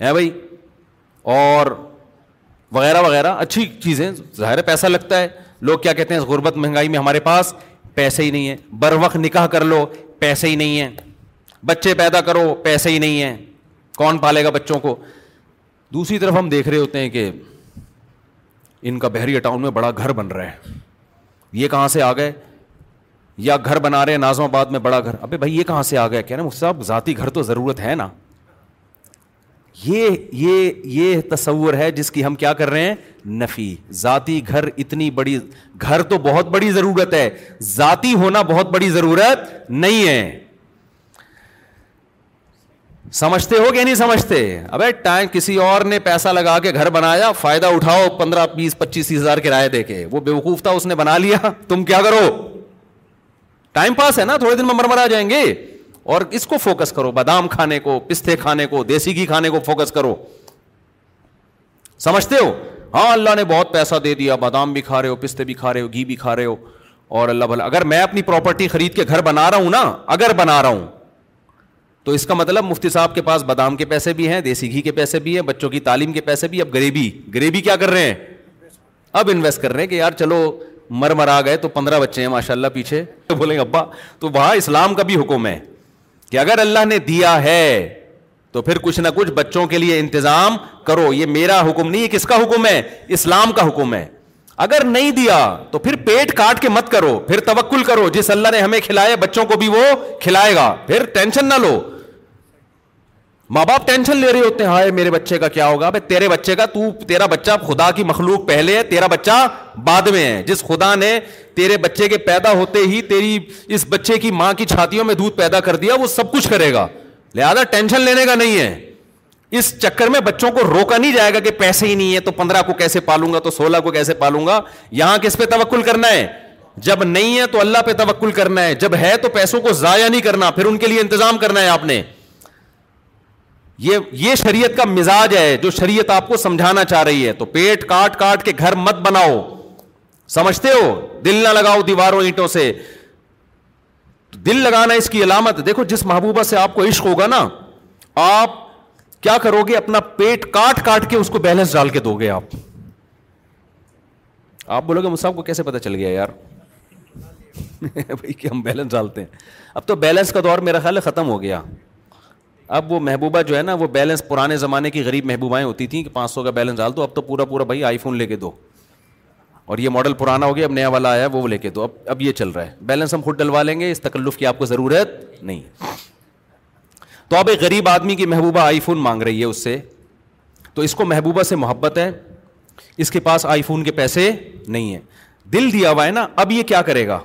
[SPEAKER 3] ہیں بھائی اور وغیرہ وغیرہ اچھی چیزیں ظاہر پیسہ لگتا ہے لوگ کیا کہتے ہیں غربت مہنگائی میں ہمارے پاس پیسے ہی نہیں ہیں بر وقت نکاح کر لو پیسے ہی نہیں ہیں بچے پیدا کرو پیسے ہی نہیں ہیں کون پالے گا بچوں کو دوسری طرف ہم دیکھ رہے ہوتے ہیں کہ ان کا بحریہ ٹاؤن میں بڑا گھر بن رہا ہے یہ کہاں سے آ گئے یا گھر بنا رہے ہیں نازم آباد میں بڑا گھر ابھی بھائی یہ کہاں سے آ گئے رہے ہیں صاحب ذاتی گھر تو ضرورت ہے نا یہ یہ یہ تصور ہے جس کی ہم کیا کر رہے ہیں نفی ذاتی گھر اتنی بڑی گھر تو بہت بڑی ضرورت ہے ذاتی ہونا بہت بڑی ضرورت نہیں ہے سمجھتے ہو کہ نہیں سمجھتے ابے ٹائم کسی اور نے پیسہ لگا کے گھر بنایا فائدہ اٹھاؤ پندرہ بیس پچیس تیس ہزار کرایہ دے کے وہ بے وقوف تھا اس نے بنا لیا تم کیا کرو ٹائم پاس ہے نا تھوڑے دن میں مرمر آ جائیں گے اور اس کو فوکس کرو بادام کھانے کو پستے کھانے کو دیسی گھی کھانے کو فوکس کرو سمجھتے ہو ہاں اللہ نے بہت پیسہ دے دیا بادام بھی کھا رہے ہو پستے بھی کھا رہے ہو گھی بھی کھا رہے ہو اور اللہ بھلا اگر میں اپنی پراپرٹی خرید کے گھر بنا رہا ہوں نا اگر بنا رہا ہوں تو اس کا مطلب مفتی صاحب کے پاس بادام کے پیسے بھی ہیں دیسی گھی کے پیسے بھی ہیں بچوں کی تعلیم کے پیسے بھی اب گریبی غریبی کیا کر رہے ہیں اب انویسٹ کر رہے ہیں کہ یار چلو مر مرا گئے تو پندرہ بچے ہیں ماشاء اللہ پیچھے تو بولیں ابا وہاں اسلام کا بھی حکم ہے کہ اگر اللہ نے دیا ہے تو پھر کچھ نہ کچھ بچوں کے لیے انتظام کرو یہ میرا حکم نہیں کس کا حکم ہے اسلام کا حکم ہے اگر نہیں دیا تو پھر پیٹ کاٹ کے مت کرو پھر توکل کرو جس اللہ نے ہمیں کھلایا بچوں کو بھی وہ کھلائے گا پھر ٹینشن نہ لو ماں باپ ٹینشن لے رہے ہوتے ہیں ہائے میرے بچے کا کیا ہوگا بھائی تیرے بچے کا تو تیرا بچہ خدا کی مخلوق پہلے ہے تیرا بچہ بعد میں ہے جس خدا نے تیرے بچے کے پیدا ہوتے ہی تیری اس بچے کی ماں کی چھاتیوں میں دودھ پیدا کر دیا وہ سب کچھ کرے گا لہذا ٹینشن لینے کا نہیں ہے اس چکر میں بچوں کو روکا نہیں جائے گا کہ پیسے ہی نہیں ہے تو پندرہ کو کیسے پالوں گا تو سولہ کو کیسے پالوں گا یہاں کس پہ توکل کرنا ہے جب نہیں ہے تو اللہ پہ توکل کرنا ہے جب ہے تو پیسوں کو ضائع نہیں کرنا پھر ان کے لیے انتظام کرنا ہے آپ نے یہ یہ شریعت کا مزاج ہے جو شریعت آپ کو سمجھانا چاہ رہی ہے تو پیٹ کاٹ کاٹ کے گھر مت بناؤ سمجھتے ہو دل نہ لگاؤ دیواروں اینٹوں سے دل لگانا اس کی علامت دیکھو جس محبوبہ سے آپ کو عشق ہوگا نا آپ کیا کرو گے اپنا پیٹ کاٹ کاٹ کے اس کو بیلنس ڈال کے دو گے آپ آپ بولو گے مساف کو کیسے پتا چل گیا یار بھائی کہ ہم بیلنس ڈالتے ہیں اب تو بیلنس کا دور میرا خیال ہے ختم ہو گیا اب وہ محبوبہ جو ہے نا وہ بیلنس پرانے زمانے کی غریب محبوبائیں ہوتی تھیں کہ پانچ سو کا بیلنس ڈال دو اب تو پورا پورا بھائی آئی فون لے کے دو اور یہ ماڈل پرانا ہو گیا اب نیا والا آیا وہ لے کے دو اب اب یہ چل رہا ہے بیلنس ہم خود ڈلوا لیں گے اس تکلف کی آپ کو ضرورت نہیں تو اب ایک غریب آدمی کی محبوبہ آئی فون مانگ رہی ہے اس سے تو اس کو محبوبہ سے محبت ہے اس کے پاس آئی فون کے پیسے نہیں ہیں دل دیا ہوا ہے نا اب یہ کیا کرے گا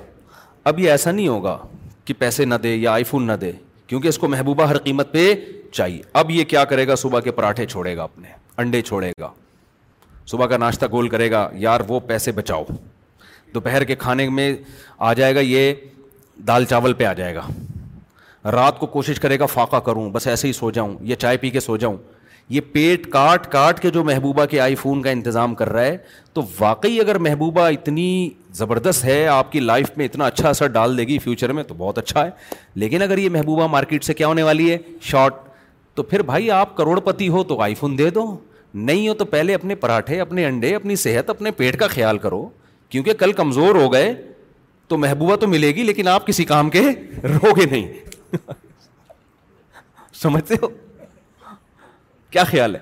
[SPEAKER 3] اب یہ ایسا نہیں ہوگا کہ پیسے نہ دے یا آئی فون نہ دے کیونکہ اس کو محبوبہ ہر قیمت پہ چاہیے اب یہ کیا کرے گا صبح کے پراٹھے چھوڑے گا اپنے انڈے چھوڑے گا صبح کا ناشتہ گول کرے گا یار وہ پیسے بچاؤ دوپہر کے کھانے میں آ جائے گا یہ دال چاول پہ آ جائے گا رات کو کوشش کرے گا فاقہ کروں بس ایسے ہی سو جاؤں یہ چائے پی کے سو جاؤں یہ پیٹ کاٹ کاٹ کے جو محبوبہ کے آئی فون کا انتظام کر رہا ہے تو واقعی اگر محبوبہ اتنی زبردست ہے آپ کی لائف میں اتنا اچھا اثر ڈال دے گی فیوچر میں تو بہت اچھا ہے لیکن اگر یہ محبوبہ مارکیٹ سے کیا ہونے والی ہے شارٹ تو پھر بھائی آپ کروڑ پتی ہو تو آئی فون دے دو نہیں ہو تو پہلے اپنے پراٹھے اپنے انڈے اپنی صحت اپنے پیٹ کا خیال کرو کیونکہ کل کمزور ہو گئے تو محبوبہ تو ملے گی لیکن آپ کسی کام کے رو گے نہیں سمجھتے ہو کیا خیال ہے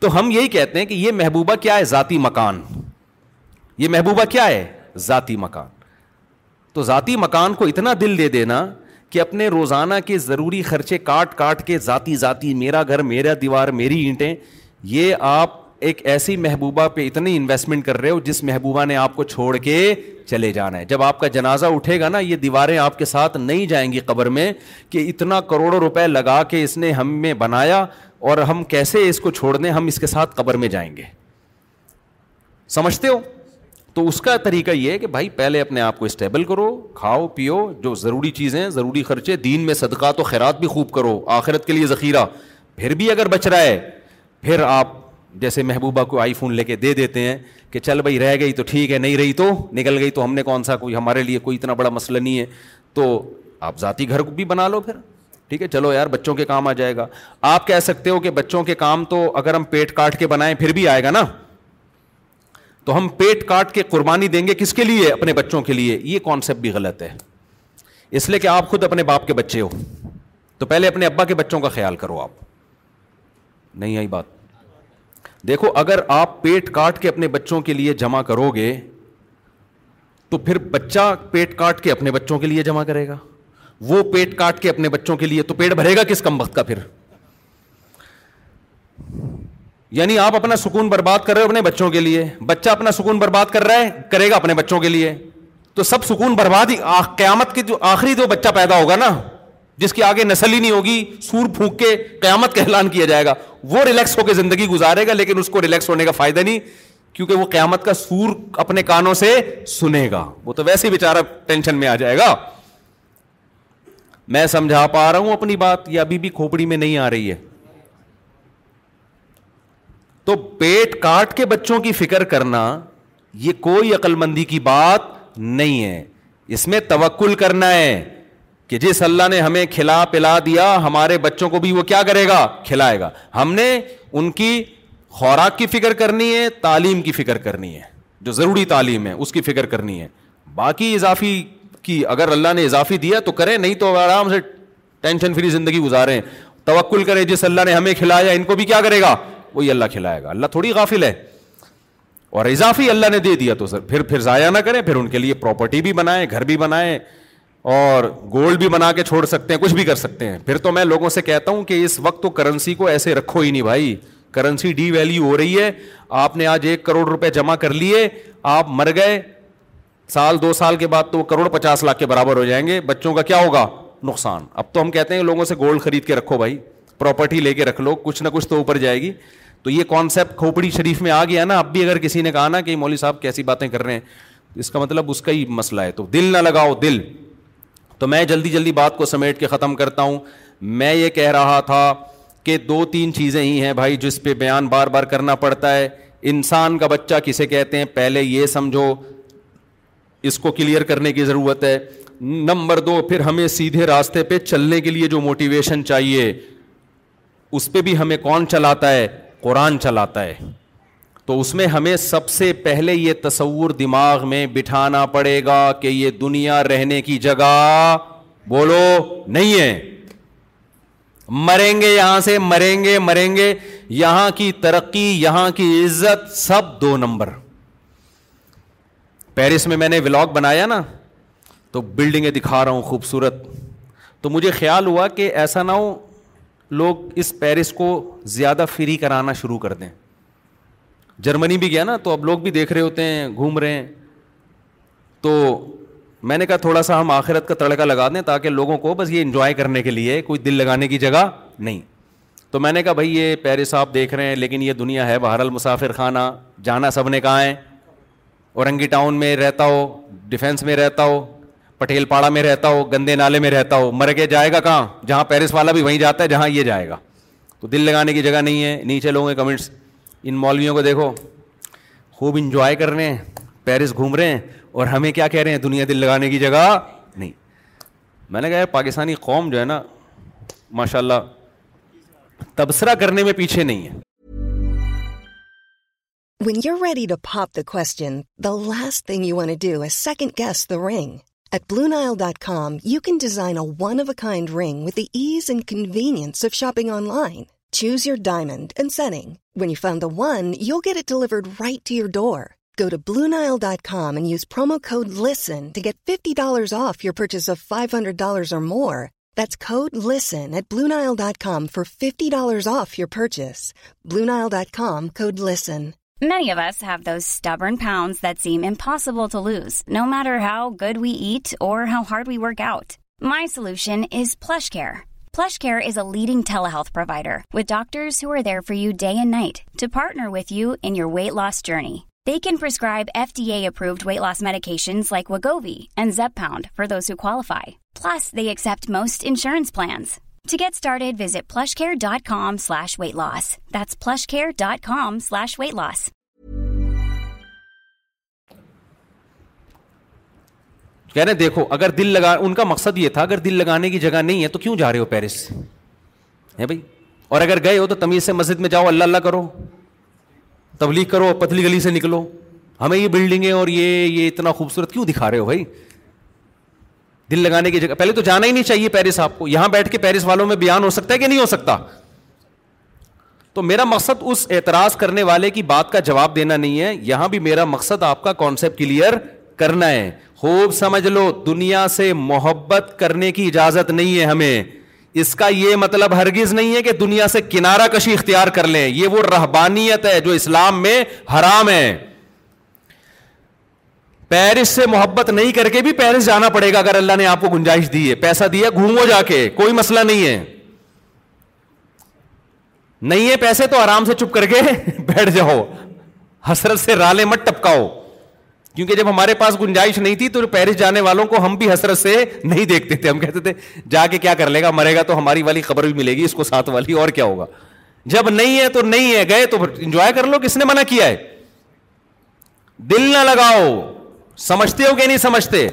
[SPEAKER 3] تو ہم یہی کہتے ہیں کہ یہ محبوبہ کیا ہے ذاتی مکان یہ محبوبہ کیا ہے ذاتی مکان تو ذاتی مکان کو اتنا دل دے دینا کہ اپنے روزانہ کے ضروری خرچے کاٹ کاٹ کے ذاتی ذاتی میرا گھر میرا دیوار میری اینٹیں یہ آپ ایک ایسی محبوبہ پہ اتنی انویسٹمنٹ کر رہے ہو جس محبوبہ نے آپ کو چھوڑ کے چلے جانا ہے جب آپ کا جنازہ اٹھے گا نا یہ دیواریں آپ کے ساتھ نہیں جائیں گی قبر میں کہ اتنا کروڑوں روپے لگا کے اس نے ہم میں بنایا اور ہم کیسے اس کو چھوڑ دیں ہم اس کے ساتھ قبر میں جائیں گے سمجھتے ہو تو اس کا طریقہ یہ ہے کہ بھائی پہلے اپنے آپ کو اسٹیبل کرو کھاؤ پیو جو ضروری چیزیں ضروری خرچے دین میں صدقہ تو خیرات بھی خوب کرو آخرت کے لیے ذخیرہ پھر بھی اگر بچ رہا ہے پھر آپ جیسے محبوبہ کو آئی فون لے کے دے دیتے ہیں کہ چل بھائی رہ گئی تو ٹھیک ہے نہیں رہی تو نکل گئی تو ہم نے کون سا کوئی ہمارے لیے کوئی اتنا بڑا مسئلہ نہیں ہے تو آپ ذاتی گھر بھی بنا لو پھر ٹھیک ہے چلو یار بچوں کے کام آ جائے گا آپ کہہ سکتے ہو کہ بچوں کے کام تو اگر ہم پیٹ کاٹ کے بنائیں پھر بھی آئے گا نا تو ہم پیٹ کاٹ کے قربانی دیں گے کس کے لیے اپنے بچوں کے لیے یہ کانسیپٹ بھی غلط ہے اس لیے کہ آپ خود اپنے باپ کے بچے ہو تو پہلے اپنے ابا کے بچوں کا خیال کرو آپ نہیں آئی بات دیکھو اگر آپ پیٹ کاٹ کے اپنے بچوں کے لیے جمع کرو گے تو پھر بچہ پیٹ کاٹ کے اپنے بچوں کے لیے جمع کرے گا وہ پیٹ کاٹ کے اپنے بچوں کے لیے تو پیٹ بھرے گا کس کم وقت کا پھر یعنی آپ اپنا سکون برباد کر رہے ہو اپنے بچوں کے لیے بچہ اپنا سکون برباد کر رہا ہے کرے گا اپنے بچوں کے لیے تو سب سکون برباد ہی قیامت کی جو آخری جو بچہ پیدا ہوگا نا جس کی آگے نسل ہی نہیں ہوگی سور پھونک کے قیامت کا اعلان کیا جائے گا وہ ریلیکس ہو کے زندگی گزارے گا لیکن اس کو ریلیکس ہونے کا فائدہ نہیں کیونکہ وہ قیامت کا سور اپنے کانوں سے سنے گا وہ تو ویسے ہی ٹینشن میں آ جائے گا میں سمجھا پا رہا ہوں اپنی بات یہ ابھی بھی کھوپڑی میں نہیں آ رہی ہے تو پیٹ کاٹ کے بچوں کی فکر کرنا یہ کوئی عقل مندی کی بات نہیں ہے اس میں توکل کرنا ہے کہ جس اللہ نے ہمیں کھلا پلا دیا ہمارے بچوں کو بھی وہ کیا کرے گا کھلائے گا ہم نے ان کی خوراک کی فکر کرنی ہے تعلیم کی فکر کرنی ہے جو ضروری تعلیم ہے اس کی فکر کرنی ہے باقی اضافی کی اگر اللہ نے اضافی دیا تو کریں نہیں تو آرام سے ٹینشن فری زندگی گزاریں توکل کریں جس اللہ نے ہمیں کھلایا ان کو بھی کیا کرے گا وہی اللہ کھلائے گا اللہ تھوڑی غافل ہے اور اضافی اللہ نے دے دیا تو سر پھر پھر ضائع نہ کریں پھر ان کے لیے پراپرٹی بھی بنائیں گھر بھی بنائیں اور گولڈ بھی بنا کے چھوڑ سکتے ہیں کچھ بھی کر سکتے ہیں پھر تو میں لوگوں سے کہتا ہوں کہ اس وقت تو کرنسی کرنسی کو ایسے رکھو ہی نہیں بھائی ڈی ہو رہی ہے آپ نے آج ایک کروڑ روپے جمع کر لیے آپ مر گئے سال دو سال کے بعد تو وہ کروڑ پچاس لاکھ کے برابر ہو جائیں گے بچوں کا کیا ہوگا نقصان اب تو ہم کہتے ہیں لوگوں سے گولڈ خرید کے رکھو بھائی پراپرٹی لے کے رکھ لو کچھ نہ کچھ تو اوپر جائے گی تو یہ کانسیپٹ کھوپڑی شریف میں آ گیا نا اب بھی اگر کسی نے کہا نا کہ مولوی صاحب کیسی باتیں کر رہے ہیں اس کا مطلب اس کا ہی مسئلہ ہے تو دل نہ لگاؤ دل تو میں جلدی جلدی بات کو سمیٹ کے ختم کرتا ہوں میں یہ کہہ رہا تھا کہ دو تین چیزیں ہی ہیں بھائی جس پہ بیان بار بار کرنا پڑتا ہے انسان کا بچہ کسے کہتے ہیں پہلے یہ سمجھو اس کو کلیئر کرنے کی ضرورت ہے نمبر دو پھر ہمیں سیدھے راستے پہ چلنے کے لیے جو موٹیویشن چاہیے اس پہ بھی ہمیں کون چلاتا ہے قرآن چلاتا ہے تو اس میں ہمیں سب سے پہلے یہ تصور دماغ میں بٹھانا پڑے گا کہ یہ دنیا رہنے کی جگہ بولو نہیں ہے مریں گے یہاں سے مریں گے مریں گے یہاں کی ترقی یہاں کی عزت سب دو نمبر پیرس میں میں نے ولاگ بنایا نا تو بلڈنگیں دکھا رہا ہوں خوبصورت تو مجھے خیال ہوا کہ ایسا نہ ہو لوگ اس پیرس کو زیادہ فری کرانا شروع کر دیں جرمنی بھی گیا نا تو اب لوگ بھی دیکھ رہے ہوتے ہیں گھوم رہے ہیں تو میں نے کہا تھوڑا سا ہم آخرت کا تڑکا لگا دیں تاکہ لوگوں کو بس یہ انجوائے کرنے کے لیے کوئی دل لگانے کی جگہ نہیں تو میں نے کہا بھائی یہ پیرس آپ دیکھ رہے ہیں لیکن یہ دنیا ہے بہر المسافر خانہ جانا سب نے کہا ہے اورنگی ٹاؤن میں رہتا ہو ڈیفینس میں رہتا ہو پٹیل پاڑا میں رہتا ہو گندے نالے میں رہتا ہو مر کے جائے گا کہاں جہاں پیرس والا بھی وہیں جاتا ہے جہاں یہ جائے گا تو دل لگانے کی جگہ نہیں ہے نیچے لوگوں کے کمنٹس ان مولویوں کو دیکھو خوب انجوائے کر رہے ہیں پیرس گھوم رہے ہیں اور ہمیں کیا کہہ رہے ہیں دنیا دل لگانے کی جگہ نہیں میں نے کہا پاکستانی قوم جو ہے نا ماشاء اللہ تبصرہ کرنے میں پیچھے نہیں ہے
[SPEAKER 4] at Blue Nile dot com you can design اوائنڈ ring with ease and convenience choose your diamond delivered right to you door dot com use from listen off your purchase five hundred at Blue dot four fifty dollars off your purchase Blue Nile dot com code listen
[SPEAKER 5] Many of us have those stubborn pounds that seem impossible to lose, no matter how good we eat or how hard we work out. My solution is PlushCare. PlushCare is a leading telehealth provider with doctors who are there for you day and night to partner with you in your weight loss journey. They can prescribe FDA-approved weight loss medications like Wegovy and Zepbound for those who qualify. Plus, they accept most insurance plans. To get started, visit plushcare.com slash weight loss. That's plushcare.com slash weight loss.
[SPEAKER 3] کہہ رہے دیکھو اگر دل لگا ان کا مقصد یہ تھا اگر دل لگانے کی جگہ نہیں ہے تو کیوں جا رہے ہو پیرس ہے بھائی اور اگر گئے ہو تو تمیز سے مسجد میں جاؤ اللہ اللہ کرو تبلیغ کرو پتلی گلی سے نکلو ہمیں یہ بلڈنگیں اور یہ یہ اتنا خوبصورت کیوں دکھا رہے ہو بھائی دل لگانے کی جگہ پہلے تو جانا ہی نہیں چاہیے پیرس آپ کو یہاں بیٹھ کے پیرس والوں میں بیان ہو ہو سکتا سکتا ہے کہ نہیں تو میرا مقصد اس اعتراض کرنے والے کی بات کا جواب دینا نہیں ہے یہاں بھی میرا مقصد آپ کا کانسیپٹ کلیئر کرنا ہے خوب سمجھ لو دنیا سے محبت کرنے کی اجازت نہیں ہے ہمیں اس کا یہ مطلب ہرگز نہیں ہے کہ دنیا سے کنارہ کشی اختیار کر لیں یہ وہ رہبانیت ہے جو اسلام میں حرام ہے پیرس سے محبت نہیں کر کے بھی پیرس جانا پڑے گا اگر اللہ نے آپ کو گنجائش دی ہے پیسہ دیا گھومو جا کے کوئی مسئلہ نہیں ہے نہیں ہے پیسے تو آرام سے چپ کر کے بیٹھ جاؤ حسرت سے رالے مت ٹپکاؤ کیونکہ جب ہمارے پاس گنجائش نہیں تھی تو پیرس جانے والوں کو ہم بھی حسرت سے نہیں دیکھتے تھے ہم کہتے تھے جا کے کیا کر لے گا مرے گا تو ہماری والی خبر بھی ملے گی اس کو ساتھ والی اور کیا ہوگا جب نہیں ہے تو نہیں ہے گئے تو انجوائے کر لو کس نے منع کیا ہے دل نہ لگاؤ سمجھتے ہو کہ نہیں سمجھتے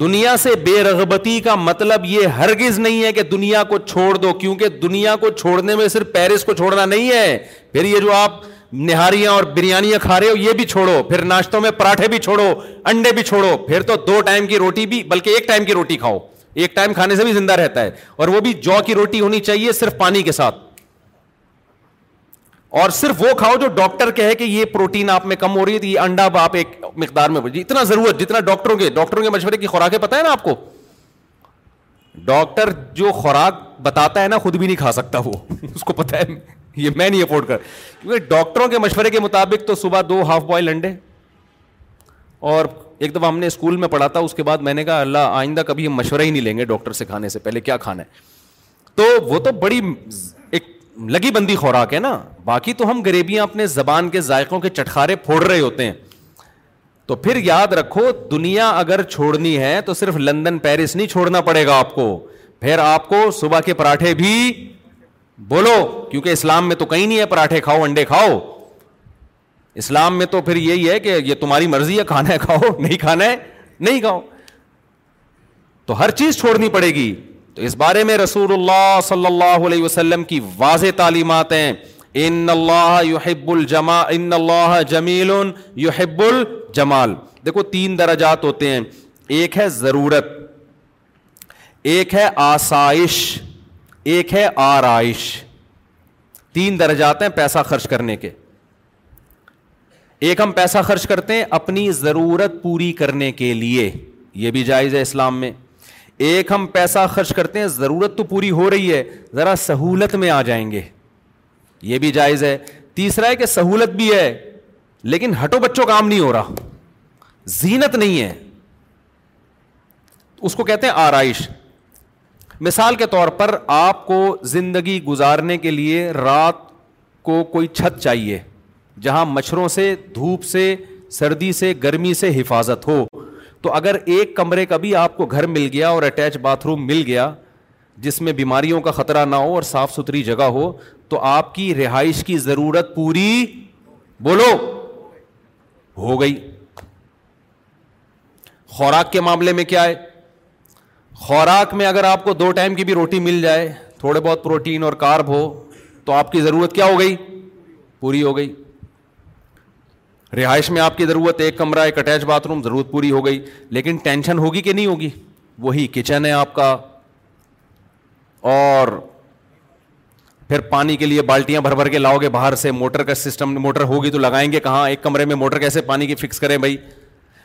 [SPEAKER 3] دنیا سے بے رغبتی کا مطلب یہ ہرگز نہیں ہے کہ دنیا کو چھوڑ دو کیونکہ دنیا کو چھوڑنے میں صرف پیرس کو چھوڑنا نہیں ہے پھر یہ جو آپ نہاریاں اور بریانیاں کھا رہے ہو یہ بھی چھوڑو پھر ناشتوں میں پراٹھے بھی چھوڑو انڈے بھی چھوڑو پھر تو دو ٹائم کی روٹی بھی بلکہ ایک ٹائم کی روٹی کھاؤ ایک ٹائم کھانے سے بھی زندہ رہتا ہے اور وہ بھی جو کی روٹی ہونی چاہیے صرف پانی کے ساتھ اور صرف وہ کھاؤ جو ڈاکٹر کہے کہ یہ پروٹین آپ میں کم ہو رہی ہے یہ انڈا آپ ایک مقدار میں اتنا ضرورت جتنا ڈاکٹروں ڈاکٹروں کے کے مشورے کی خوراکیں پتہ نا آپ کو ڈاکٹر جو خوراک بتاتا ہے نا خود بھی نہیں کھا سکتا وہ اس کو پتہ ہے یہ میں نہیں افورڈ کر کیونکہ ڈاکٹروں کے مشورے کے مطابق تو صبح دو ہاف بوائل انڈے اور ایک دفعہ ہم نے اسکول میں پڑھا تھا اس کے بعد میں نے کہا اللہ آئندہ کبھی ہم مشورہ ہی نہیں لیں گے ڈاکٹر سے کھانے سے پہلے کیا کھانا ہے تو وہ تو بڑی لگی بندی خوراک ہے نا باقی تو ہم غریبیاں اپنے زبان کے ذائقوں کے چٹخارے پھوڑ رہے ہوتے ہیں تو پھر یاد رکھو دنیا اگر چھوڑنی ہے تو صرف لندن پیرس نہیں چھوڑنا پڑے گا آپ کو پھر آپ کو صبح کے پراٹھے بھی بولو کیونکہ اسلام میں تو کہیں نہیں ہے پراٹھے کھاؤ انڈے کھاؤ اسلام میں تو پھر یہی ہے کہ یہ تمہاری مرضی ہے کھانا ہے کھاؤ نہیں کھانا ہے نہیں کھاؤ تو ہر چیز چھوڑنی پڑے گی تو اس بارے میں رسول اللہ صلی اللہ علیہ وسلم کی واضح تعلیمات ہیں ان اللہ یحب الجما ان اللہ جمیل یحب الجمال دیکھو تین درجات ہوتے ہیں ایک ہے ضرورت ایک ہے آسائش ایک ہے آرائش تین درجات ہیں پیسہ خرچ کرنے کے ایک ہم پیسہ خرچ کرتے ہیں اپنی ضرورت پوری کرنے کے لیے یہ بھی جائز ہے اسلام میں ایک ہم پیسہ خرچ کرتے ہیں ضرورت تو پوری ہو رہی ہے ذرا سہولت میں آ جائیں گے یہ بھی جائز ہے تیسرا ہے کہ سہولت بھی ہے لیکن ہٹو بچوں کام نہیں ہو رہا زینت نہیں ہے اس کو کہتے ہیں آرائش مثال کے طور پر آپ کو زندگی گزارنے کے لیے رات کو کوئی چھت چاہیے جہاں مچھروں سے دھوپ سے سردی سے گرمی سے حفاظت ہو تو اگر ایک کمرے کا بھی آپ کو گھر مل گیا اور اٹیچ باتھ روم مل گیا جس میں بیماریوں کا خطرہ نہ ہو اور صاف ستھری جگہ ہو تو آپ کی رہائش کی ضرورت پوری بولو ہو گئی خوراک کے معاملے میں کیا ہے خوراک میں اگر آپ کو دو ٹائم کی بھی روٹی مل جائے تھوڑے بہت پروٹین اور کارب ہو تو آپ کی ضرورت کیا ہو گئی پوری ہو گئی رہائش میں آپ کی ضرورت ایک کمرہ ایک اٹیچ باتھ روم ضرورت پوری ہو گئی لیکن ٹینشن ہوگی کہ نہیں ہوگی وہی کچن ہے آپ کا اور پھر پانی کے لیے بالٹیاں بھر بھر کے لاؤ گے باہر سے موٹر کا سسٹم موٹر ہوگی تو لگائیں گے کہاں ایک کمرے میں موٹر کیسے پانی کی فکس کریں بھائی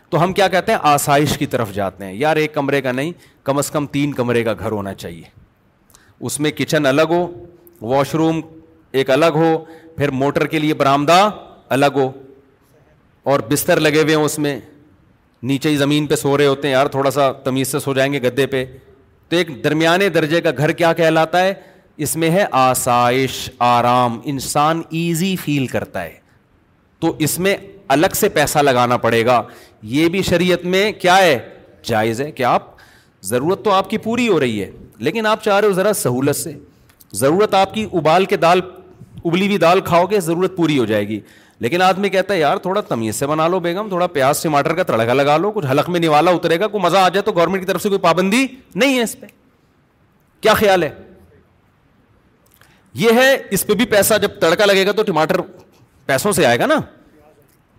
[SPEAKER 3] تو ہم کیا کہتے ہیں آسائش کی طرف جاتے ہیں یار ایک کمرے کا نہیں کم از کم تین کمرے کا گھر ہونا چاہیے اس میں کچن الگ ہو واش روم ایک الگ ہو پھر موٹر کے لیے برآمدہ الگ ہو اور بستر لگے ہوئے ہوں اس میں نیچے ہی زمین پہ سو رہے ہوتے ہیں یار تھوڑا سا تمیز سے سو جائیں گے گدے پہ تو ایک درمیانے درجے کا گھر کیا کہلاتا ہے اس میں ہے آسائش آرام انسان ایزی فیل کرتا ہے تو اس میں الگ سے پیسہ لگانا پڑے گا یہ بھی شریعت میں کیا ہے جائز ہے کہ آپ ضرورت تو آپ کی پوری ہو رہی ہے لیکن آپ چاہ رہے ہو ذرا سہولت سے ضرورت آپ کی ابال کے دال ابلی ہوئی دال کھاؤ گے ضرورت پوری ہو جائے گی لیکن آدمی کہتا ہے یار تھوڑا تمیز سے بنا لو بیگم تھوڑا پیاز ٹماٹر کا تڑکا لگا لو کچھ حلق میں نوالا اترے گا کوئی مزہ آ جائے تو گورنمنٹ کی طرف سے کوئی پابندی نہیں ہے اس پہ کیا خیال ہے یہ ہے اس پہ بھی پیسہ جب تڑکا لگے گا تو ٹماٹر پیسوں سے آئے گا نا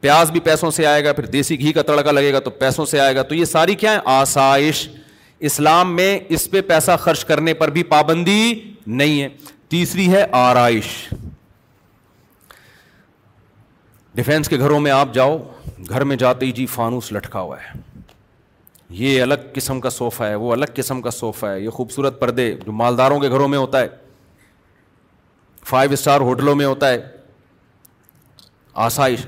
[SPEAKER 3] پیاز بھی پیسوں سے آئے گا پھر دیسی گھی کا تڑکا لگے گا تو پیسوں سے آئے گا تو یہ ساری کیا ہے آسائش اسلام میں اس پہ پیسہ خرچ کرنے پر بھی پابندی نہیں ہے تیسری ہے آرائش ڈیفینس کے گھروں میں آپ جاؤ گھر میں جاتے ہی جی فانوس لٹکا ہوا ہے یہ الگ قسم کا صوفہ ہے وہ الگ قسم کا صوفہ ہے یہ خوبصورت پردے جو مالداروں کے گھروں میں ہوتا ہے فائیو اسٹار ہوٹلوں میں ہوتا ہے آسائش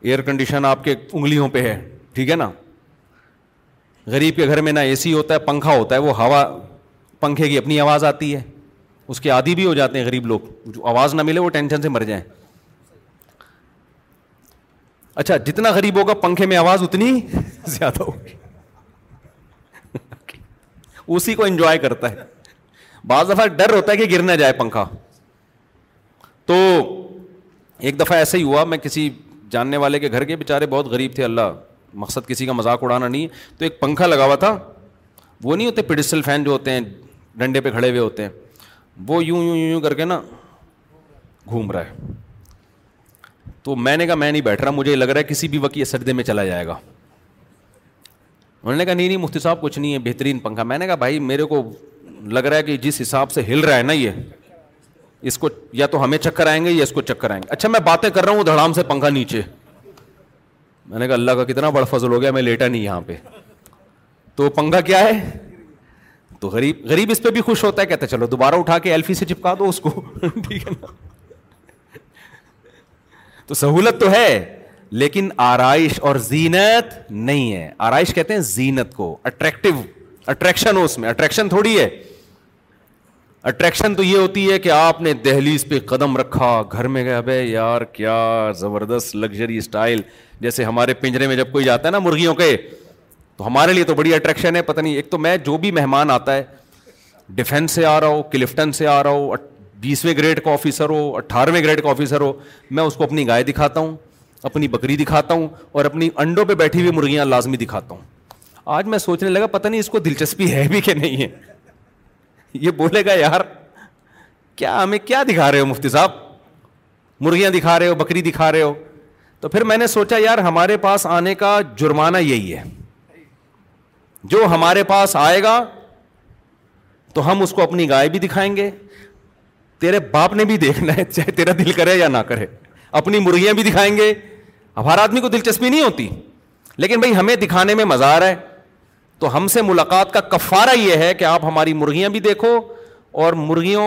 [SPEAKER 3] ایئر کنڈیشن آپ کے انگلیوں پہ ہے ٹھیک ہے نا غریب کے گھر میں نہ اے سی ہوتا ہے پنکھا ہوتا ہے وہ ہوا پنکھے کی اپنی آواز آتی ہے اس کے عادی بھی ہو جاتے ہیں غریب لوگ جو آواز نہ ملے وہ ٹینشن سے مر جائیں اچھا جتنا غریب ہوگا پنکھے میں آواز اتنی زیادہ ہوگی اسی کو انجوائے کرتا ہے بعض دفعہ ڈر ہوتا ہے کہ گر نہ جائے پنکھا تو ایک دفعہ ایسے ہی ہوا میں کسی جاننے والے کے گھر کے بیچارے بہت غریب تھے اللہ مقصد کسی کا مذاق اڑانا نہیں ہے تو ایک پنکھا لگا ہوا تھا وہ نہیں ہوتے پیڈسل فین جو ہوتے ہیں ڈنڈے پہ کھڑے ہوئے ہوتے ہیں وہ یوں یوں یوں کر کے نا گھوم رہا ہے تو میں نے کہا میں نہیں بیٹھ رہا مجھے لگ رہا ہے کسی بھی وقت یہ سردے میں چلا جائے گا انہوں نے کہا نہیں نہیں مفتی صاحب کچھ نہیں ہے بہترین پنکھا میں نے کہا بھائی میرے کو لگ رہا ہے کہ جس حساب سے ہل رہا ہے نا یہ اس کو یا تو ہمیں چکر آئیں گے یا اس کو چکر آئیں گے اچھا میں باتیں کر رہا ہوں دھڑام سے پنکھا نیچے میں نے کہا اللہ کا کتنا بڑا فضل ہو گیا میں لیٹا نہیں یہاں پہ تو پنکھا کیا ہے تو غریب غریب اس پہ بھی خوش ہوتا ہے کہتے چلو دوبارہ اٹھا کے ایلفی سے چپکا دو اس کو ٹھیک ہے نا تو سہولت تو ہے لیکن آرائش اور زینت نہیں ہے آرائش کہتے ہیں زینت کو اٹریکٹو اٹریکشن ہو اس میں اٹریکشن تھوڑی ہے اٹریکشن تو یہ ہوتی ہے کہ آپ نے دہلی اس پہ قدم رکھا گھر میں گیا بھائی یار کیا زبردست لگژری اسٹائل جیسے ہمارے پنجرے میں جب کوئی جاتا ہے نا مرغیوں کے تو ہمارے لیے تو بڑی اٹریکشن ہے پتہ نہیں ایک تو میں جو بھی مہمان آتا ہے ڈیفینس سے آ رہا ہوں کلفٹن سے آ رہا ہوں بیسویں گریڈ کا آفیسر ہو اٹھارہویں گریڈ کا آفیسر ہو میں اس کو اپنی گائے دکھاتا ہوں اپنی بکری دکھاتا ہوں اور اپنی انڈوں پہ بیٹھی ہوئی مرغیاں لازمی دکھاتا ہوں آج میں سوچنے لگا پتہ نہیں اس کو دلچسپی ہے بھی کہ نہیں ہے یہ بولے گا یار کیا ہمیں کیا دکھا رہے ہو مفتی صاحب مرغیاں دکھا رہے ہو بکری دکھا رہے ہو تو پھر میں نے سوچا یار ہمارے پاس آنے کا جرمانہ یہی ہے جو ہمارے پاس آئے گا تو ہم اس کو اپنی گائے بھی دکھائیں گے تیرے باپ نے بھی دیکھنا ہے چاہے تیرا دل کرے یا نہ کرے اپنی مرغیاں بھی دکھائیں گے اب ہر آدمی کو دلچسپی نہیں ہوتی لیکن بھائی ہمیں دکھانے میں مزہ آ رہا ہے تو ہم سے ملاقات کا کفارہ یہ ہے کہ آپ ہماری مرغیاں بھی دیکھو اور مرغیوں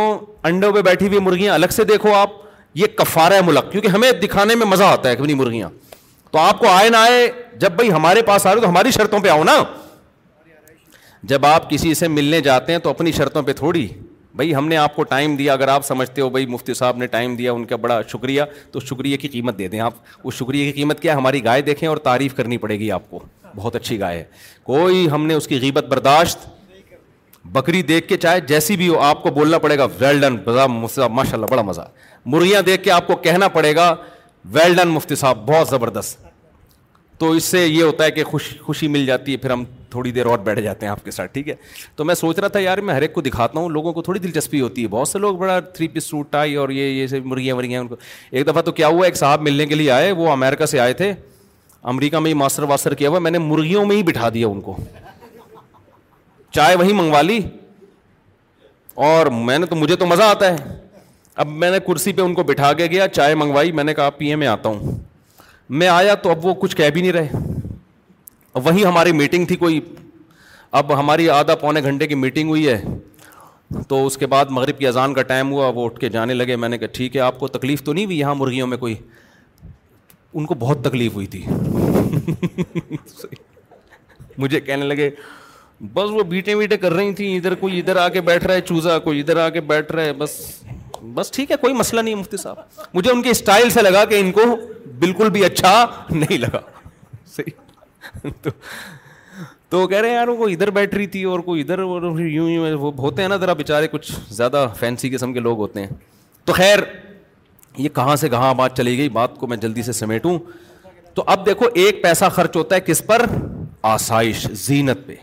[SPEAKER 3] انڈوں پہ بیٹھی ہوئی مرغیاں الگ سے دیکھو آپ یہ کفارہ ہے ملک کیونکہ ہمیں دکھانے میں مزہ آتا ہے اپنی مرغیاں تو آپ کو آئے نہ آئے جب بھائی ہمارے پاس آ رہے تو ہماری شرطوں پہ آؤ نا جب آپ کسی سے ملنے جاتے ہیں تو اپنی شرطوں پہ تھوڑی بھائی ہم نے آپ کو ٹائم دیا اگر آپ سمجھتے ہو بھائی مفتی صاحب نے ٹائم دیا ان کا بڑا شکریہ تو شکریہ کی قیمت دے دیں آپ اس شکریہ کی قیمت کیا ہماری گائے دیکھیں اور تعریف کرنی پڑے گی آپ کو بہت اچھی گائے ہے کوئی ہم نے اس کی غیبت برداشت بکری دیکھ کے چاہے جیسی بھی ہو آپ کو بولنا پڑے گا ویل ڈن ماشاء اللہ بڑا مزہ مرغیاں دیکھ کے آپ کو کہنا پڑے گا ویل ڈن مفتی صاحب بہت زبردست تو اس سے یہ ہوتا ہے کہ خوش خوشی مل جاتی ہے پھر ہم تھوڑی دیر اور بیٹھ جاتے ہیں آپ کے ساتھ ٹھیک ہے تو میں سوچ رہا تھا یار میں ہر ایک کو دکھاتا ہوں لوگوں کو تھوڑی دلچسپی ہوتی ہے بہت سے لوگ بڑا تھری پیس سوٹ ٹائی اور یہ یہ مرغیاں ان کو ایک دفعہ تو کیا ہوا ایک صاحب ملنے کے لیے آئے وہ امریکہ سے آئے تھے امریکہ میں ہی ماسٹر واسٹر کیا ہوا میں نے مرغیوں میں ہی بٹھا دیا ان کو چائے وہیں منگوا لی اور میں نے تو مجھے تو مزہ آتا ہے اب میں نے کرسی پہ ان کو بٹھا کے گیا چائے منگوائی میں نے کہا پیے میں آتا ہوں میں آیا تو اب وہ کچھ کہہ بھی نہیں رہے وہیں ہماری میٹنگ تھی کوئی اب ہماری آدھا پونے گھنٹے کی میٹنگ ہوئی ہے تو اس کے بعد مغرب کی اذان کا ٹائم ہوا وہ اٹھ کے جانے لگے میں نے کہا ٹھیک ہے آپ کو تکلیف تو نہیں ہوئی یہاں مرغیوں میں کوئی ان کو بہت تکلیف ہوئی تھی مجھے کہنے لگے بس وہ بیٹے ویٹے کر رہی تھیں ادھر کوئی ادھر آ کے بیٹھ رہا ہے چوزا کوئی ادھر آ کے بیٹھ رہا ہے بس بس ٹھیک ہے کوئی مسئلہ نہیں مفتی صاحب مجھے ان کے اسٹائل سے لگا کہ ان کو بالکل بھی اچھا نہیں لگا صحیح تو تو کہہ رہے ہیں یار وہ ادھر بیٹھ رہی تھی اور کوئی ادھر یوں یوں وہ ہوتے ہیں نا ذرا بیچارے کچھ زیادہ فینسی قسم کے لوگ ہوتے ہیں تو خیر یہ کہاں سے کہاں بات چلی گئی بات کو میں جلدی سے سمیٹوں تو اب دیکھو ایک پیسہ خرچ ہوتا ہے کس پر آسائش زینت پہ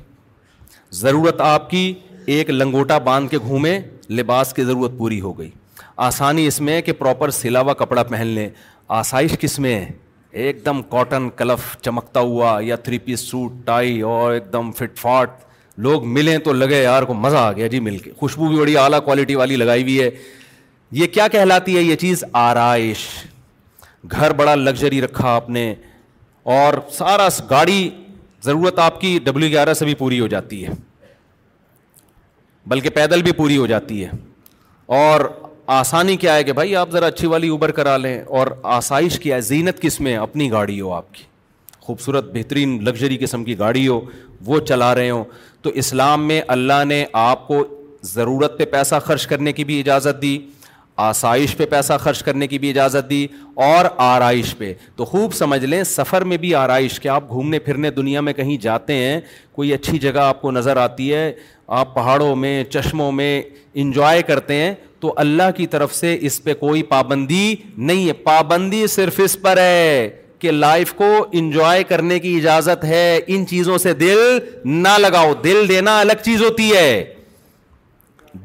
[SPEAKER 3] ضرورت آپ کی ایک لنگوٹا باندھ کے گھومے لباس کی ضرورت پوری ہو گئی آسانی اس میں کہ پراپر سلاوا کپڑا پہن لیں آسائش کس میں ہے ایک دم کاٹن کلف چمکتا ہوا یا تھری پیس سوٹ ٹائی اور ایک دم فٹ فاٹ لوگ ملیں تو لگے یار کو مزہ آ گیا جی مل کے خوشبو بھی بڑی اعلیٰ کوالٹی والی لگائی ہوئی ہے یہ کیا کہلاتی ہے یہ چیز آرائش گھر بڑا لگژری رکھا آپ نے اور سارا گاڑی ضرورت آپ کی ڈبلیو گیارہ سے بھی پوری ہو جاتی ہے بلکہ پیدل بھی پوری ہو جاتی ہے اور آسانی کیا ہے کہ بھائی آپ ذرا اچھی والی اوبر کرا لیں اور آسائش کیا ہے زینت کس میں اپنی گاڑی ہو آپ کی خوبصورت بہترین لگژری قسم کی گاڑی ہو وہ چلا رہے ہوں تو اسلام میں اللہ نے آپ کو ضرورت پہ پیسہ خرچ کرنے کی بھی اجازت دی آسائش پہ پیسہ خرچ کرنے کی بھی اجازت دی اور آرائش پہ تو خوب سمجھ لیں سفر میں بھی آرائش کہ آپ گھومنے پھرنے دنیا میں کہیں جاتے ہیں کوئی اچھی جگہ آپ کو نظر آتی ہے آپ پہاڑوں میں چشموں میں انجوائے کرتے ہیں تو اللہ کی طرف سے اس پہ کوئی پابندی نہیں ہے پابندی صرف اس پر ہے کہ لائف کو انجوائے کرنے کی اجازت ہے ان چیزوں سے دل نہ لگاؤ دل دینا الگ چیز ہوتی ہے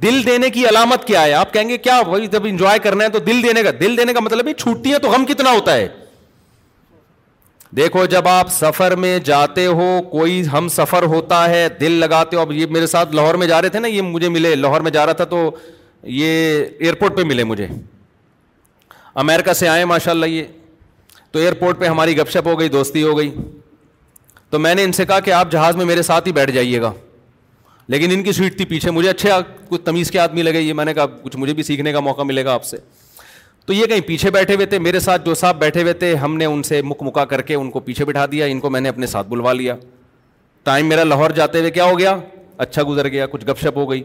[SPEAKER 3] دل دینے کی علامت کیا ہے آپ کہیں گے کیا بھائی جب انجوائے کرنا ہے تو دل دینے کا دل دینے کا مطلب ہے تو غم کتنا ہوتا ہے دیکھو جب آپ سفر میں جاتے ہو کوئی ہم سفر ہوتا ہے دل لگاتے ہو اب یہ میرے ساتھ لاہور میں جا رہے تھے نا یہ مجھے ملے لاہور میں جا رہا تھا تو یہ ایئرپورٹ پہ ملے مجھے امیرکا سے آئے ماشاء اللہ یہ تو ایئرپورٹ پہ ہماری گپ شپ ہو گئی دوستی ہو گئی تو میں نے ان سے کہا کہ آپ جہاز میں میرے ساتھ ہی بیٹھ جائیے گا لیکن ان کی سیٹ تھی پیچھے مجھے اچھے کچھ تمیز کے آدمی لگے یہ میں نے کہا کچھ مجھے بھی سیکھنے کا موقع ملے گا آپ سے تو یہ کہیں پیچھے بیٹھے ہوئے تھے میرے ساتھ جو صاحب بیٹھے ہوئے تھے ہم نے ان سے مک مکا کر کے ان کو پیچھے بٹھا دیا ان کو میں نے اپنے ساتھ بلوا لیا ٹائم میرا لاہور جاتے ہوئے کیا ہو گیا اچھا گزر گیا کچھ گپ شپ ہو گئی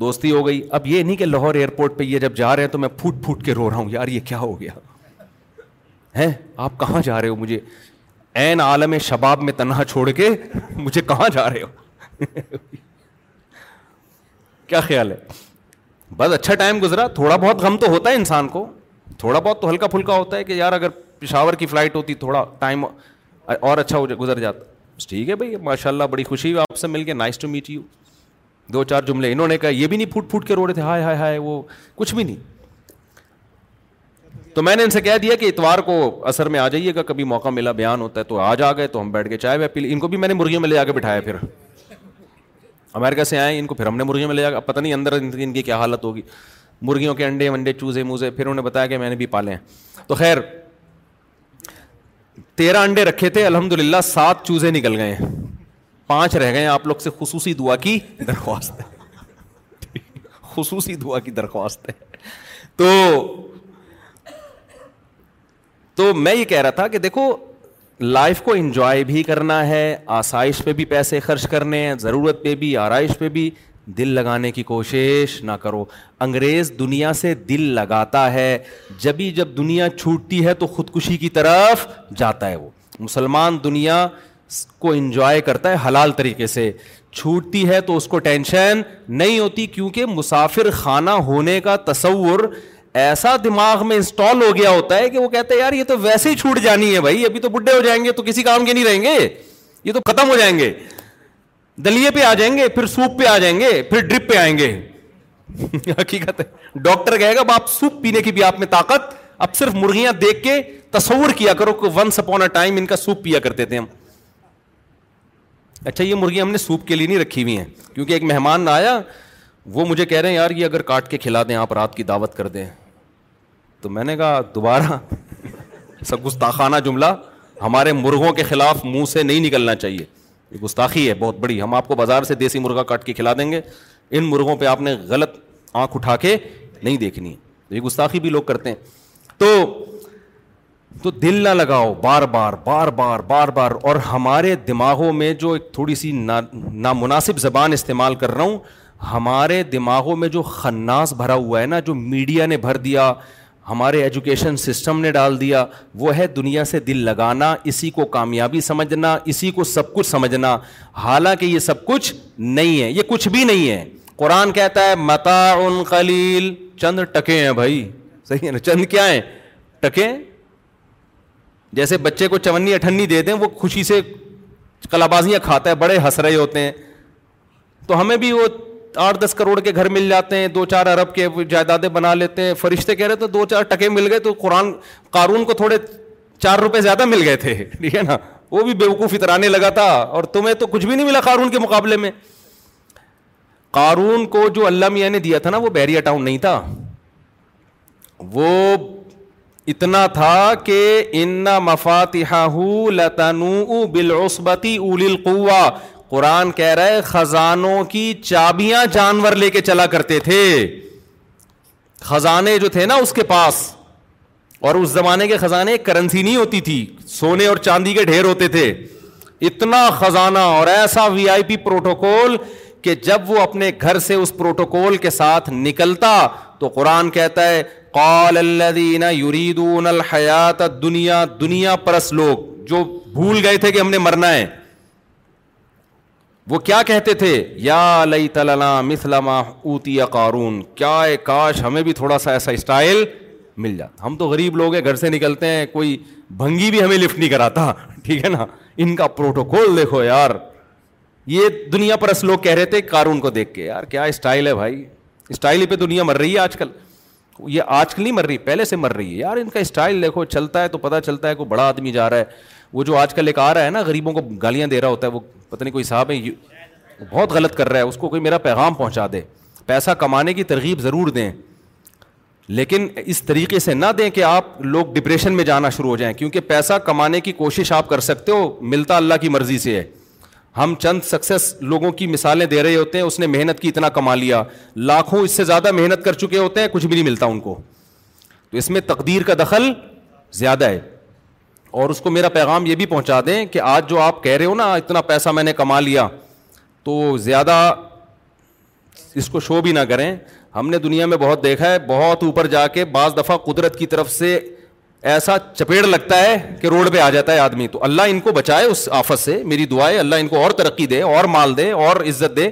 [SPEAKER 3] دوستی ہو گئی اب یہ نہیں کہ لاہور ایئرپورٹ پہ یہ جب جا رہے ہیں تو میں پھوٹ پھوٹ کے رو رہا ہوں یار یہ کیا ہو گیا ہے آپ کہاں جا رہے ہو مجھے این عالم شباب میں تنہا چھوڑ کے مجھے کہاں جا رہے ہو کیا خیال ہے بس اچھا ٹائم گزرا تھوڑا بہت غم تو ہوتا ہے انسان کو تھوڑا بہت تو ہلکا پھلکا ہوتا ہے کہ یار اگر پشاور کی فلائٹ ہوتی تھوڑا ٹائم اور اچھا گزر جاتا ٹھیک ہے بھائی ماشاء اللہ بڑی خوشی ہوئی آپ سے مل کے نائس ٹو میٹ یو دو چار جملے انہوں نے کہا یہ بھی نہیں پھوٹ پھوٹ کے رو رہے تھے ہائے ہائے ہائے وہ کچھ بھی نہیں تو میں نے ان سے کہہ دیا کہ اتوار کو اثر میں آ جائیے گا کبھی موقع ملا بیان ہوتا ہے تو آج آ گئے تو ہم بیٹھ کے چائے وائے پیلے ان کو بھی میں نے مرغیوں میں لے جا کے بٹھایا پھر امیرکا سے آئے ان کو پھر ہم نے مرغیوں میں لے آیا پتہ نہیں اندر ان کی کیا حالت ہوگی مرغیوں کے انڈے ونڈے چوزے موزے پھر انہوں نے بتایا کہ میں نے بھی پالے ہیں تو خیر تیرہ انڈے رکھے تھے الحمد للہ سات چوزے نکل گئے ہیں پانچ رہ گئے آپ لوگ سے خصوصی دعا کی درخواست ہے خصوصی دعا کی درخواست ہے تو تو میں یہ کہہ رہا تھا کہ دیکھو لائف کو انجوائے بھی کرنا ہے آسائش پہ بھی پیسے خرچ کرنے ہیں ضرورت پہ بھی آرائش پہ بھی دل لگانے کی کوشش نہ کرو انگریز دنیا سے دل لگاتا ہے جبھی جب دنیا چھوٹتی ہے تو خودکشی کی طرف جاتا ہے وہ مسلمان دنیا کو انجوائے کرتا ہے حلال طریقے سے چھوٹتی ہے تو اس کو ٹینشن نہیں ہوتی کیونکہ مسافر خانہ ہونے کا تصور ایسا دماغ میں انسٹال ہو گیا ہوتا ہے کہ وہ کہتے ہیں یار یہ تو ویسے ہی چھوٹ جانی ہے بھائی ابھی تو بڈھے ہو جائیں گے تو کسی کام کے نہیں رہیں گے یہ تو ختم ہو جائیں گے دلیے پہ آ جائیں گے پھر سوپ پہ آ جائیں گے پھر ڈرپ پہ آئیں گے حقیقت ہے ڈاکٹر کہے گا آپ سوپ پینے کی بھی آپ میں طاقت اب صرف مرغیاں دیکھ کے تصور کیا کرو کہ ونس اپون اے ٹائم ان کا سوپ پیا کرتے تھے ہم اچھا یہ مرغیاں ہم نے سوپ کے لیے نہیں رکھی ہوئی ہیں کیونکہ ایک مہمان آیا وہ مجھے کہہ رہے ہیں یار یہ اگر کاٹ کے کھلا دیں آپ رات کی دعوت کر دیں تو میں نے کہا دوبارہ سب گستاخانہ جملہ ہمارے مرغوں کے خلاف منہ سے نہیں نکلنا چاہیے یہ گستاخی ہے بہت بڑی ہم آپ کو بازار سے دیسی مرغا کاٹ کے کھلا دیں گے ان مرغوں پہ آپ نے غلط آنکھ اٹھا کے نہیں دیکھنی یہ گستاخی بھی لوگ کرتے ہیں تو تو دل نہ لگاؤ بار بار بار بار بار بار اور ہمارے دماغوں میں جو ایک تھوڑی سی نامناسب زبان استعمال کر رہا ہوں ہمارے دماغوں میں جو خناس بھرا ہوا ہے نا جو میڈیا نے بھر دیا ہمارے ایجوکیشن سسٹم نے ڈال دیا وہ ہے دنیا سے دل لگانا اسی کو کامیابی سمجھنا اسی کو سب کچھ سمجھنا حالانکہ یہ سب کچھ نہیں ہے یہ کچھ بھی نہیں ہے قرآن کہتا ہے ان خلیل چند ٹکے ہیں بھائی صحیح ہے نا چند کیا ہیں ٹکے جیسے بچے کو چونی اٹھنی دے دیں وہ خوشی سے کلابازیاں کھاتا ہے بڑے ہنس رہے ہوتے ہیں تو ہمیں بھی وہ آٹھ دس کروڑ کے گھر مل جاتے ہیں دو چار ارب کے جائیدادیں بنا لیتے ہیں فرشتے کہہ رہے تو دو چار ٹکے مل گئے تو قرآن قارون کو تھوڑے چار روپے زیادہ مل گئے تھے ٹھیک ہے نا وہ بھی بیوقوف اترانے لگا تھا اور تمہیں تو کچھ بھی نہیں ملا قارون کے مقابلے میں قارون کو جو اللہ میاں نے دیا تھا نا وہ بحریہ ٹاؤن نہیں تھا وہ اتنا تھا کہ ان بالعصبتی اول القوا قرآن کہہ خزانوں کی چابیاں جانور لے کے چلا کرتے تھے خزانے جو تھے نا اس کے پاس اور اس زمانے کے خزانے کرنسی نہیں ہوتی تھی سونے اور چاندی کے ڈھیر ہوتے تھے اتنا خزانہ اور ایسا وی آئی پی پروٹوکول کہ جب وہ اپنے گھر سے اس پروٹوکول کے ساتھ نکلتا تو قرآن کہتا ہے قال الذين يريدون الحیات دنیا دنیا پرس لوگ جو بھول گئے تھے کہ ہم نے مرنا ہے وہ کیا کہتے تھے یا لئی تلام اوتی قارون کیا اے کاش ہمیں بھی تھوڑا سا ایسا اسٹائل مل جاتا ہم تو غریب لوگ ہیں گھر سے نکلتے ہیں کوئی بھنگی بھی ہمیں لفٹ نہیں کراتا ٹھیک ہے نا ان کا پروٹوکول دیکھو یار یہ دنیا پرس لوگ کہہ رہے تھے قارون کو دیکھ کے یار کیا اسٹائل ہے بھائی اسٹائل پہ دنیا مر رہی ہے آج کل یہ آج کل نہیں مر رہی پہلے سے مر رہی ہے یار ان کا اسٹائل دیکھو چلتا ہے تو پتہ چلتا ہے کوئی بڑا آدمی جا رہا ہے وہ جو آج کل ایک آ رہا ہے نا غریبوں کو گالیاں دے رہا ہوتا ہے وہ پتہ نہیں کوئی صاحب ہے بہت غلط کر رہا ہے اس کو کوئی میرا پیغام پہنچا دے پیسہ کمانے کی ترغیب ضرور دیں لیکن اس طریقے سے نہ دیں کہ آپ لوگ ڈپریشن میں جانا شروع ہو جائیں کیونکہ پیسہ کمانے کی کوشش آپ کر سکتے ہو ملتا اللہ کی مرضی سے ہے ہم چند سکسیس لوگوں کی مثالیں دے رہے ہوتے ہیں اس نے محنت کی اتنا کما لیا لاکھوں اس سے زیادہ محنت کر چکے ہوتے ہیں کچھ بھی نہیں ملتا ان کو تو اس میں تقدیر کا دخل زیادہ ہے اور اس کو میرا پیغام یہ بھی پہنچا دیں کہ آج جو آپ کہہ رہے ہو نا اتنا پیسہ میں نے کما لیا تو زیادہ اس کو شو بھی نہ کریں ہم نے دنیا میں بہت دیکھا ہے بہت اوپر جا کے بعض دفعہ قدرت کی طرف سے ایسا چپیڑ لگتا ہے کہ روڈ پہ آ جاتا ہے آدمی تو اللہ ان کو بچائے اس آفت سے میری دعائیں اللہ ان کو اور ترقی دے اور مال دے اور عزت دے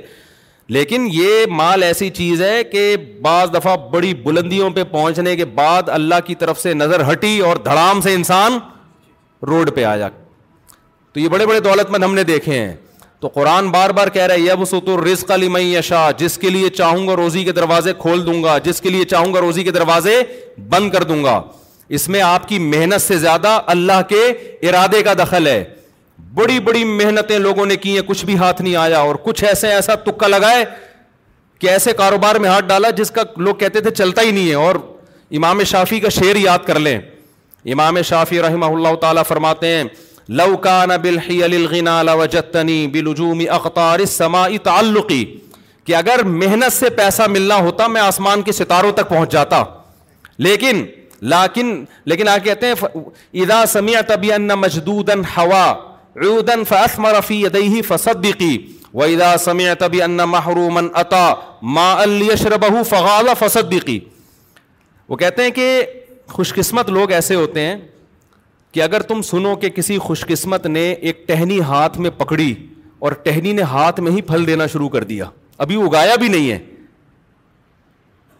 [SPEAKER 3] لیکن یہ مال ایسی چیز ہے کہ بعض دفعہ بڑی بلندیوں پہ پہنچنے کے بعد اللہ کی طرف سے نظر ہٹی اور دھڑام سے انسان روڈ پہ آ جا تو یہ بڑے بڑے دولت مند ہم نے دیکھے ہیں تو قرآن بار بار کہہ رہا ہے یب سو تو رزق علی میں شا جس کے لیے چاہوں گا روزی کے دروازے کھول دوں گا جس کے لیے چاہوں گا روزی کے دروازے بند کر دوں گا اس میں آپ کی محنت سے زیادہ اللہ کے ارادے کا دخل ہے بڑی بڑی محنتیں لوگوں نے کی ہیں کچھ بھی ہاتھ نہیں آیا اور کچھ ایسے ایسا تکا لگائے کہ ایسے کاروبار میں ہاتھ ڈالا جس کا لوگ کہتے تھے چلتا ہی نہیں ہے اور امام شافی کا شعر یاد کر لیں امام شافی رحمہ اللہ تعالیٰ فرماتے ہیں لوکان بلحلی علا و جتنی بلجوم اقتار اس تعلقی کہ اگر محنت سے پیسہ ملنا ہوتا میں آسمان کے ستاروں تک پہنچ جاتا لیکن لیکن لیکن آ کہتے ہیں ادا سمیا تبی ان مجدودن ہوا عودن فاصمہ رفیع ادئی فصدی و ادا سمیا تبھی ان محرومن عطا ما الشر بہ فغلہ فصدیقی وہ کہتے ہیں کہ خوش قسمت لوگ ایسے ہوتے ہیں کہ اگر تم سنو کہ کسی خوش قسمت نے ایک ٹہنی ہاتھ میں پکڑی اور ٹہنی نے ہاتھ میں ہی پھل دینا شروع کر دیا ابھی اگایا بھی نہیں ہے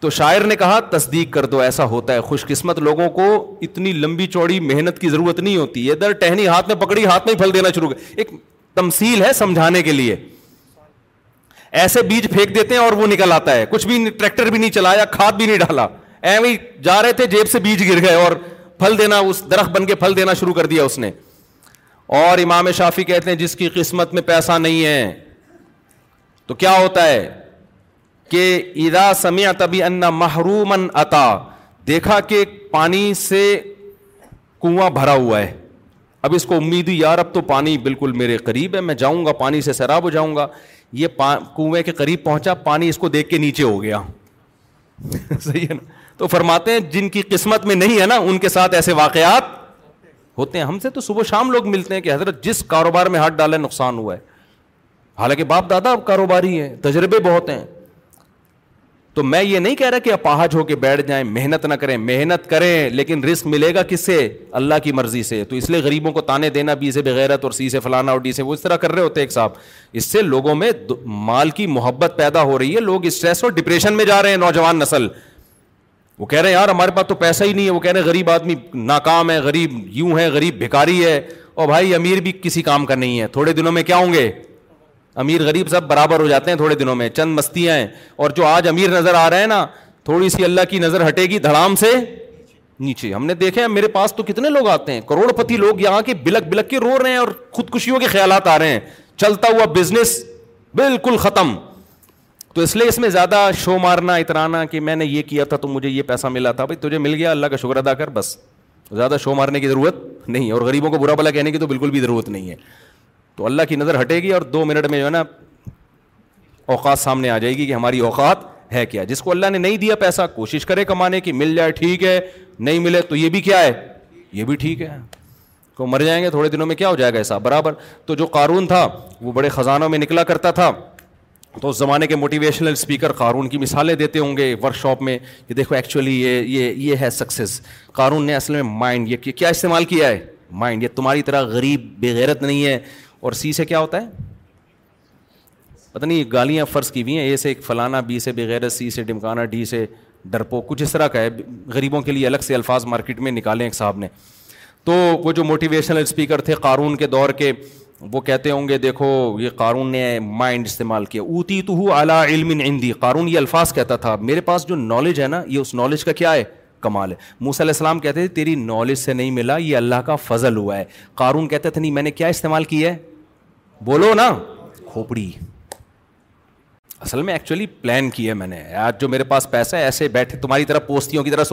[SPEAKER 3] تو شاعر نے کہا تصدیق کر دو ایسا ہوتا ہے خوش قسمت لوگوں کو اتنی لمبی چوڑی محنت کی ضرورت نہیں ہوتی ہے در ٹہنی ہاتھ میں پکڑی ہاتھ میں پھل دینا شروع کر ایک تمسیل ہے سمجھانے کے لیے ایسے بیج پھینک دیتے ہیں اور وہ نکل آتا ہے کچھ بھی ٹریکٹر بھی نہیں چلایا کھاد بھی نہیں ڈالا ہی جا رہے تھے جیب سے بیج گر گئے اور پھل دینا اس درخت بن کے پھل دینا شروع کر دیا اس نے اور امام شافی کہتے ہیں جس کی قسمت میں پیسہ نہیں ہے تو کیا ہوتا ہے کہ ادا سمیت بھی انا محرومن عطا دیکھا کہ پانی سے کنواں بھرا ہوا ہے اب اس کو امید ہوئی یار اب تو پانی بالکل میرے قریب ہے میں جاؤں گا پانی سے سیراب ہو جاؤں گا یہ کنویں کے قریب پہنچا پانی اس کو دیکھ کے نیچے ہو گیا صحیح ہے نا تو فرماتے ہیں جن کی قسمت میں نہیں ہے نا ان کے ساتھ ایسے واقعات ہوتے ہیں ہم سے تو صبح شام لوگ ملتے ہیں کہ حضرت جس کاروبار میں ہاتھ ڈالے نقصان ہوا ہے حالانکہ باپ دادا اب کاروباری ہیں تجربے بہت ہیں تو میں یہ نہیں کہہ رہا کہ اپاہج ہو کے بیٹھ جائیں محنت نہ کریں محنت کریں لیکن رسک ملے گا کس سے اللہ کی مرضی سے تو اس لیے غریبوں کو تانے دینا بی بغیرت اور سی سے فلانا اور ڈی سے وہ اس طرح کر رہے ہوتے ایک صاحب اس سے لوگوں میں مال کی محبت پیدا ہو رہی ہے لوگ اسٹریس اور ڈپریشن میں جا رہے ہیں نوجوان نسل وہ کہہ رہے ہیں یار ہمارے پاس تو پیسہ ہی نہیں ہے وہ کہہ رہے ہیں غریب آدمی ناکام ہے غریب یوں ہے غریب بھکاری ہے اور بھائی امیر بھی کسی کام کا نہیں ہے تھوڑے دنوں میں کیا ہوں گے امیر غریب سب برابر ہو جاتے ہیں تھوڑے دنوں میں چند مستیاں ہیں اور جو آج امیر نظر آ رہے ہیں نا تھوڑی سی اللہ کی نظر ہٹے گی دھڑام سے نیچے ہم نے دیکھے میرے پاس تو کتنے لوگ آتے ہیں کروڑ پتی لوگ یہاں کے بلک بلک کے رو رہے ہیں اور خودکشیوں کے خیالات آ رہے ہیں چلتا ہوا بزنس بالکل ختم تو اس لیے اس میں زیادہ شو مارنا اترانا کہ میں نے یہ کیا تھا تو مجھے یہ پیسہ ملا تھا بھائی تجھے مل گیا اللہ کا شکر ادا کر بس زیادہ شو مارنے کی ضرورت نہیں اور غریبوں کو برا بلا کہنے کی تو بالکل بھی ضرورت نہیں ہے تو اللہ کی نظر ہٹے گی اور دو منٹ میں جو ہے نا اوقات سامنے آ جائے گی کہ ہماری اوقات ہے کیا جس کو اللہ نے نہیں دیا پیسہ کوشش کرے کمانے کی مل جائے ٹھیک ہے نہیں ملے تو یہ بھی کیا ہے یہ بھی ٹھیک ہے کو مر جائیں گے تھوڑے دنوں میں کیا ہو جائے گا ایسا برابر تو جو قارون تھا وہ بڑے خزانوں میں نکلا کرتا تھا تو اس زمانے کے موٹیویشنل اسپیکر قارون کی مثالیں دیتے ہوں گے ورک شاپ میں کہ دیکھو ایکچولی یہ یہ یہ ہے سکسیز قارون نے اصل میں مائنڈ یہ کیا استعمال کیا ہے مائنڈ یہ تمہاری طرح غریب بے غیرت نہیں ہے اور سی سے کیا ہوتا ہے پتہ نہیں گالیاں فرض کی ہوئی ہیں اے سے ایک فلانا بی سے بغیر سی سے ڈمکانا ڈی سے ڈرپو کچھ اس طرح کا ہے غریبوں کے لیے الگ سے الفاظ مارکیٹ میں نکالے ہیں ایک صاحب نے تو وہ جو موٹیویشنل اسپیکر تھے قارون کے دور کے وہ کہتے ہوں گے دیکھو یہ قارون نے مائنڈ استعمال کیا اوتی تو ہو اعلیٰ علم عندی ہندی قارون یہ الفاظ کہتا تھا میرے پاس جو نالج ہے نا یہ اس نالج کا کیا ہے کمال ہے موسیٰ علیہ السلام کہتے تھے تیری نالج سے نہیں ملا یہ اللہ کا فضل ہوا ہے قارون کہتے تھے نہیں میں نے کیا استعمال کیا ہے بولو نا کھوپڑی اصل میں ایکچولی پلان کی ہے میں نے جو میرے پاس پیسہ ہے ایسے بیٹھے تمہاری طرف پوستیوں کی طرف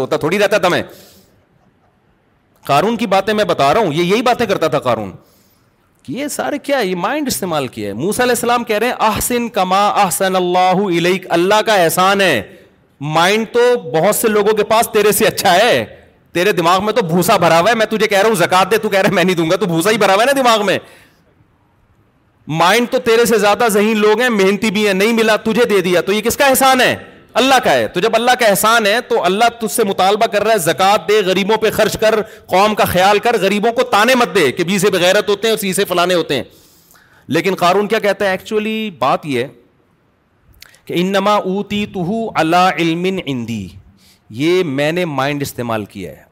[SPEAKER 3] کی باتیں میں بتا رہا ہوں یہ یہی باتیں کرتا تھا کہ یہ یہ سارے کیا مائنڈ استعمال کیا ہے موسیٰ علیہ السلام کہہ رہے ہیں احسن کما احسن اللہ علیہ اللہ کا احسان ہے مائنڈ تو بہت سے لوگوں کے پاس تیرے سے اچھا ہے تیرے دماغ میں تو بھوسا بھرا ہوا ہے میں تجھے کہہ رہا ہوں زکات دے تو کہہ رہے میں نہیں دوں گا تو بھوسا ہی بھرا ہوا ہے نا دماغ میں مائنڈ تو تیرے سے زیادہ ذہین لوگ ہیں محنتی بھی ہیں نہیں ملا تجھے دے دیا تو یہ کس کا احسان ہے اللہ کا ہے تو جب اللہ کا احسان ہے تو اللہ تجھ سے مطالبہ کر رہا ہے زکات دے غریبوں پہ خرچ کر قوم کا خیال کر غریبوں کو تانے مت دے کہ بی سے بغیرت ہوتے ہیں اور سی سے فلانے ہوتے ہیں لیکن قارون کیا کہتا ہے ایکچولی بات یہ کہ انما اوتی تو اللہ علم اندی یہ میں نے مائنڈ استعمال کیا ہے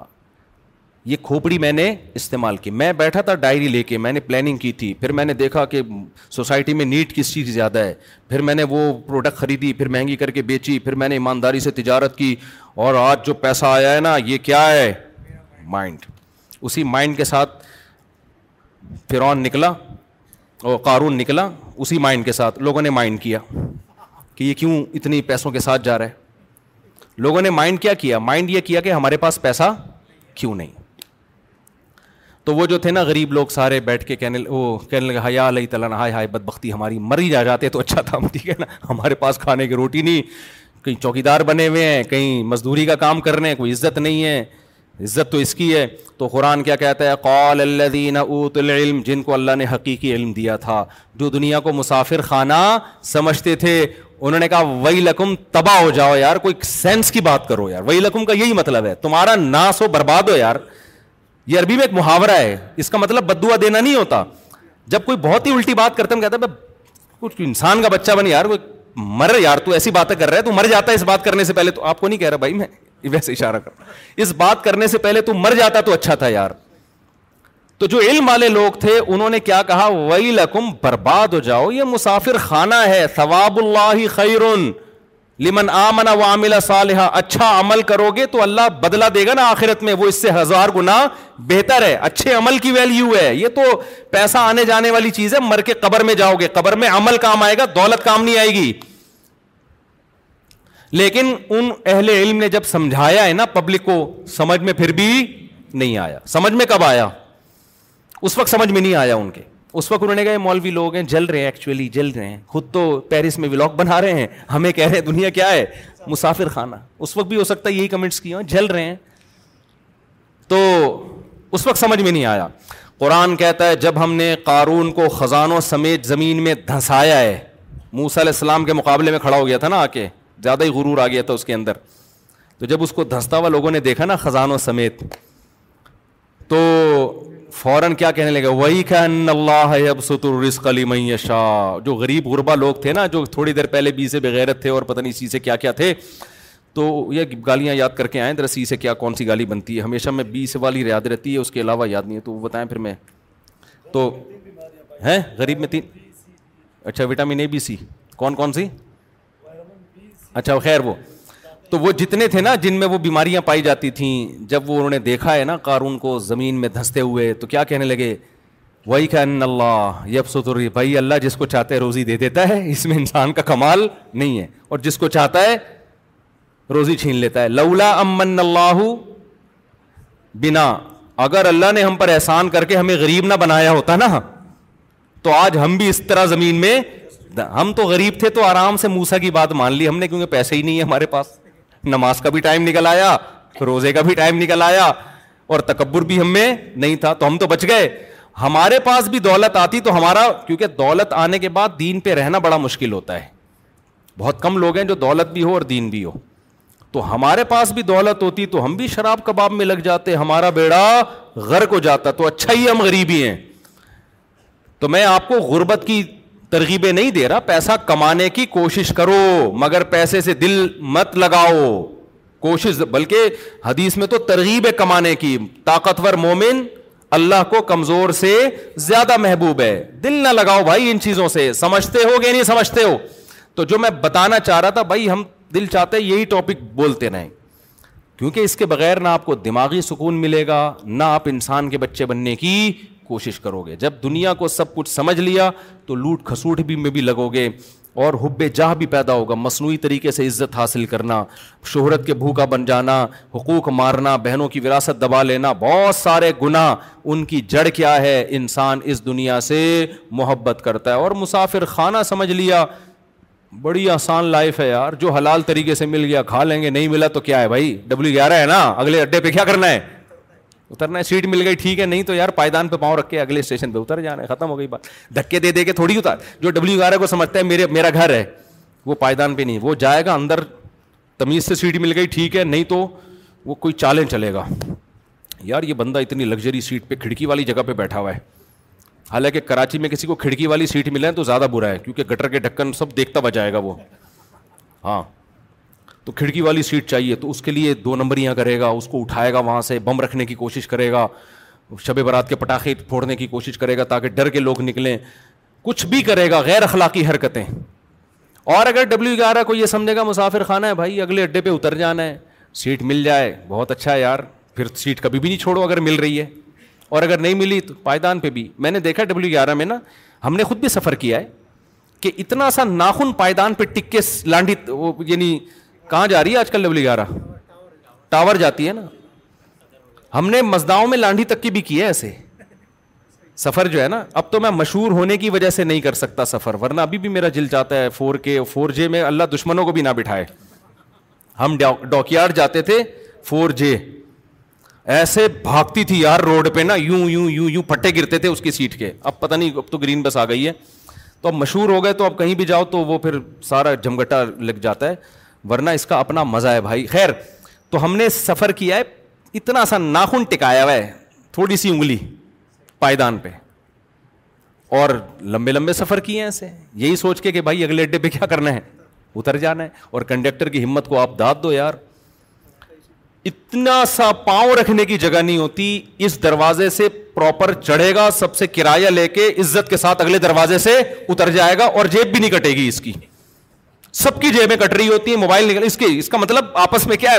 [SPEAKER 3] یہ کھوپڑی میں نے استعمال کی میں بیٹھا تھا ڈائری لے کے میں نے پلاننگ کی تھی پھر میں نے دیکھا کہ سوسائٹی میں نیٹ کس چیز زیادہ ہے پھر میں نے وہ پروڈکٹ خریدی پھر مہنگی کر کے بیچی پھر میں نے ایمانداری سے تجارت کی اور آج جو پیسہ آیا ہے نا یہ کیا ہے مائنڈ اسی مائنڈ کے ساتھ فرعون نکلا اور قارون نکلا اسی مائنڈ کے ساتھ لوگوں نے مائنڈ کیا کہ یہ کیوں اتنی پیسوں کے ساتھ جا رہا ہے لوگوں نے مائنڈ کیا کیا مائنڈ یہ کیا کہ ہمارے پاس پیسہ کیوں نہیں تو وہ جو تھے نا غریب لوگ سارے بیٹھ کے کہنے وہ کہنے لگے حیا علیہ تعالیٰ ہائے ہائے بد بختی ہماری مر ہی جا جاتے تو اچھا تھا ہم ٹھیک ہے نا ہمارے پاس کھانے کی روٹی نہیں کہیں چوکی دار بنے ہوئے ہیں کہیں مزدوری کا کام کر رہے ہیں کوئی عزت نہیں ہے عزت تو اس کی ہے تو قرآن کیا کہتا ہے قال اللہ دین اوت العلم جن کو اللہ نے حقیقی علم دیا تھا جو دنیا کو مسافر خانہ سمجھتے تھے انہوں نے کہا وہی لقم تباہ ہو جاؤ یار کوئی سینس کی بات کرو یار وہی لقم کا یہی مطلب ہے تمہارا ناس ہو برباد ہو یار یہ عربی میں ایک محاورہ ہے اس کا مطلب بدوا دینا نہیں ہوتا جب کوئی بہت ہی الٹی بات کرتا ہم ہے کچھ انسان کا بچہ بن یار مر یار تو ایسی باتیں کر رہا ہے تو مر جاتا اس بات کرنے سے پہلے تو آپ کو نہیں کہہ رہا بھائی میں ویسے اشارہ کر اس بات کرنے سے پہلے تو مر جاتا تو اچھا تھا یار تو جو علم والے لوگ تھے انہوں نے کیا کہا وئی لکم برباد ہو جاؤ یہ مسافر خانہ ہے ثواب اللہ خیرون لمن آمنا عامل صالحہ اچھا عمل کرو گے تو اللہ بدلا دے گا نا آخرت میں وہ اس سے ہزار گنا بہتر ہے اچھے عمل کی ویلیو ہے یہ تو پیسہ آنے جانے والی چیز ہے مر کے قبر میں جاؤ گے قبر میں عمل کام آئے گا دولت کام نہیں آئے گی لیکن ان اہل علم نے جب سمجھایا ہے نا پبلک کو سمجھ میں پھر بھی نہیں آیا سمجھ میں کب آیا اس وقت سمجھ میں نہیں آیا ان کے اس وقت انہوں نے کہا یہ مولوی لوگ ہیں جل رہے ہیں ایکچولی جل رہے ہیں خود تو پیرس میں ولاگ بنا رہے ہیں ہمیں کہہ رہے ہیں دنیا کیا ہے مسافر خانہ اس وقت بھی ہو سکتا ہے یہی کمنٹس ہوں جل رہے ہیں تو اس وقت سمجھ میں نہیں آیا قرآن کہتا ہے جب ہم نے قارون کو خزانوں سمیت زمین میں دھسایا ہے موسا علیہ السلام کے مقابلے میں کھڑا ہو گیا تھا نا آ کے زیادہ ہی غرور آ گیا تھا اس کے اندر تو جب اس کو دھستا ہوا لوگوں نے دیکھا نا خزانوں سمیت تو فوراً کیا کہنے لگے وہی اللہ رسق علی معیشہ جو غریب غربا لوگ تھے نا جو تھوڑی دیر پہلے بی سے بغیرت تھے اور پتہ نہیں سی سے کیا کیا تھے تو یہ گالیاں یاد کر کے آئیں ذرا سی سے کیا کون سی گالی بنتی ہے ہمیشہ میں بی سے والی ریاد رہتی ہے اس کے علاوہ یاد نہیں ہے تو وہ بتائیں پھر میں تو ہیں غریب میں تین اچھا وٹامن اے بی سی کون کون سی اچھا خیر وہ تو وہ جتنے تھے نا جن میں وہ بیماریاں پائی جاتی تھیں جب وہ انہوں نے دیکھا ہے نا قارون کو زمین میں دھستے ہوئے تو کیا کہنے لگے وہی ان اللہ بھائی اللہ جس کو چاہتا ہے روزی دے دیتا ہے اس میں انسان کا کمال نہیں ہے اور جس کو چاہتا ہے روزی چھین لیتا ہے لولا امن اللہ بنا اگر اللہ نے ہم پر احسان کر کے ہمیں غریب نہ بنایا ہوتا نا تو آج ہم بھی اس طرح زمین میں ہم تو غریب تھے تو آرام سے موسا کی بات مان لی ہم نے کیونکہ پیسے ہی نہیں ہے ہمارے پاس نماز کا بھی ٹائم نکل آیا روزے کا بھی ٹائم نکل آیا اور تکبر بھی ہم میں نہیں تھا تو ہم تو بچ گئے ہمارے پاس بھی دولت آتی تو ہمارا کیونکہ دولت آنے کے بعد دین پہ رہنا بڑا مشکل ہوتا ہے بہت کم لوگ ہیں جو دولت بھی ہو اور دین بھی ہو تو ہمارے پاس بھی دولت ہوتی تو ہم بھی شراب کباب میں لگ جاتے ہمارا بیڑا غرق ہو جاتا تو اچھا ہی ہم غریبی ہیں تو میں آپ کو غربت کی ترغیبیں نہیں دے رہا پیسہ کمانے کی کوشش کرو مگر پیسے سے دل مت لگاؤ کوشش بلکہ حدیث میں تو ترغیب کمانے کی طاقتور مومن اللہ کو کمزور سے زیادہ محبوب ہے دل نہ لگاؤ بھائی ان چیزوں سے سمجھتے ہو کہ نہیں سمجھتے ہو تو جو میں بتانا چاہ رہا تھا بھائی ہم دل چاہتے ہیں یہی ٹاپک بولتے رہیں کیونکہ اس کے بغیر نہ آپ کو دماغی سکون ملے گا نہ آپ انسان کے بچے بننے کی کوشش کرو گے جب دنیا کو سب کچھ سمجھ لیا تو لوٹ کھسوٹ بھی میں بھی لگو گے اور حب جاہ بھی پیدا ہوگا مصنوعی طریقے سے عزت حاصل کرنا شہرت کے بھوکا بن جانا حقوق مارنا بہنوں کی وراثت دبا لینا بہت سارے گناہ ان کی جڑ کیا ہے انسان اس دنیا سے محبت کرتا ہے اور مسافر خانہ سمجھ لیا بڑی آسان لائف ہے یار جو حلال طریقے سے مل گیا کھا لیں گے نہیں ملا تو کیا ہے بھائی ڈبلو گیارہ ہے نا اگلے اڈے پہ کیا کرنا ہے اترنا ہے سیٹ مل گئی ٹھیک ہے نہیں تو یار پائدان پہ پاؤں رکھ کے اگلے اسٹیشن پہ اتر جانا ہے ختم ہو گئی بات دھکے دے دے کے تھوڑی اتار جو ڈبلو آر کو سمجھتا ہے میرے میرا گھر ہے وہ پائدان پہ نہیں وہ جائے گا اندر تمیز سے سیٹ مل گئی ٹھیک ہے نہیں تو وہ کوئی چالیں چلے گا یار یہ بندہ اتنی لگژری سیٹ پہ کھڑکی والی جگہ پہ بیٹھا ہوا ہے حالانکہ کراچی میں کسی کو کھڑکی والی سیٹ ملے تو زیادہ برا ہے کیونکہ گٹر کے ڈھکن سب دیکھتا بجائے گا وہ ہاں تو کھڑکی والی سیٹ چاہیے تو اس کے لیے دو نمبر یہاں کرے گا اس کو اٹھائے گا وہاں سے بم رکھنے کی کوشش کرے گا شب برات کے پٹاخے پھوڑنے کی کوشش کرے گا تاکہ ڈر کے لوگ نکلیں کچھ بھی کرے گا غیر اخلاقی حرکتیں اور اگر ڈبلیو گیارہ کو یہ سمجھے گا مسافر خانہ ہے بھائی اگلے اڈے پہ اتر جانا ہے سیٹ مل جائے بہت اچھا ہے یار پھر سیٹ کبھی بھی نہیں چھوڑو اگر مل رہی ہے اور اگر نہیں ملی تو پائدان پہ بھی میں نے دیکھا ڈبلیو گیارہ میں نا ہم نے خود بھی سفر کیا ہے کہ اتنا سا ناخن پائدان پہ ٹکے لانڈی یعنی کہاں جا رہی ہے آج کل لبلی گیارہ ٹاور جاتی ہے نا ہم نے مزداؤں میں لانڈی تک کی بھی کی ہے ایسے سفر جو ہے نا اب تو میں مشہور ہونے کی وجہ سے نہیں کر سکتا سفر ورنہ ابھی بھی میرا جل جاتا ہے فور کے فور جے میں اللہ دشمنوں کو بھی نہ بٹھائے ہم یارڈ جاتے تھے فور جے ایسے بھاگتی تھی یار روڈ پہ نا یوں یوں یوں یوں پٹے گرتے تھے اس کی سیٹ کے اب پتہ نہیں اب تو گرین بس آ گئی ہے تو اب مشہور ہو گئے تو اب کہیں بھی جاؤ تو وہ پھر سارا جمگٹا لگ جاتا ہے ورنہ اس کا اپنا مزہ ہے بھائی خیر تو ہم نے سفر کیا ہے اتنا سا ناخن ٹکایا ہوا ہے تھوڑی سی انگلی پائدان پہ اور لمبے لمبے سفر کیے ہیں ایسے یہی سوچ کے کہ بھائی اگلے اڈے پہ کیا کرنا ہے اتر جانا ہے اور کنڈکٹر کی ہمت کو آپ داد دو یار اتنا سا پاؤں رکھنے کی جگہ نہیں ہوتی اس دروازے سے پراپر چڑھے گا سب سے کرایہ لے کے عزت کے ساتھ اگلے دروازے سے اتر جائے گا اور جیب بھی نہیں کٹے گی اس کی سب کی جیبیں کٹ رہی ہوتی ہیں موبائل نکل اس اس کی کا مطلب آپس میں کیا ہے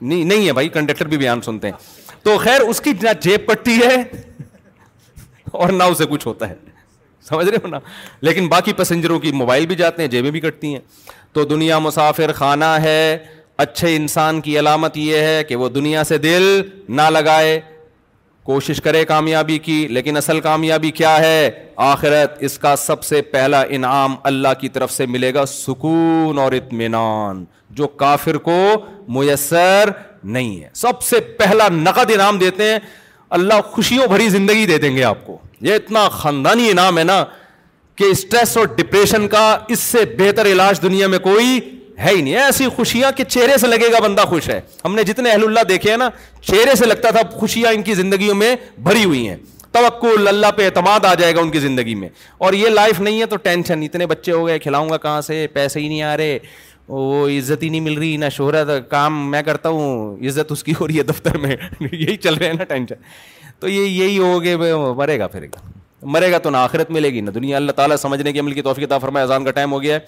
[SPEAKER 3] نہیں نہیں ہے بھائی کنڈکٹر بھی بیان سنتے ہیں تو خیر اس کی نہ جیب کٹتی ہے اور نہ اسے کچھ ہوتا ہے سمجھ رہے ہو نا لیکن باقی پیسنجروں کی موبائل بھی جاتے ہیں جیبیں بھی کٹتی ہیں تو دنیا مسافر خانہ ہے اچھے انسان کی علامت یہ ہے کہ وہ دنیا سے دل نہ لگائے کوشش کرے کامیابی کی لیکن اصل کامیابی کیا ہے آخرت اس کا سب سے پہلا انعام اللہ کی طرف سے ملے گا سکون اور اطمینان جو کافر کو میسر نہیں ہے سب سے پہلا نقد انعام دیتے ہیں اللہ خوشیوں بھری زندگی دے دیں گے آپ کو یہ اتنا خاندانی انعام ہے نا کہ اسٹریس اور ڈپریشن کا اس سے بہتر علاج دنیا میں کوئی ہے ہی نہیں ایسی خوشیاں کہ چہرے سے لگے گا بندہ خوش ہے ہم نے جتنے اہل اللہ دیکھے ہیں نا چہرے سے لگتا تھا خوشیاں ان کی زندگیوں میں بھری ہوئی ہیں توقع اللہ پہ اعتماد آ جائے گا ان کی زندگی میں اور یہ لائف نہیں ہے تو ٹینشن اتنے بچے ہو گئے کھلاؤں گا کہاں سے پیسے ہی نہیں آ رہے وہ عزت ہی نہیں مل رہی نہ شہرت کام میں کرتا ہوں عزت اس کی ہو رہی ہے دفتر میں یہی چل رہے ہیں نا ٹینشن تو یہ یہی ہو گئے مرے گا پھر گا مرے گا تو نہ آخرت ملے گی نہ دنیا اللہ تعالیٰ سمجھنے کے توفیق فرمائے اذان کا ٹائم ہو گیا ہے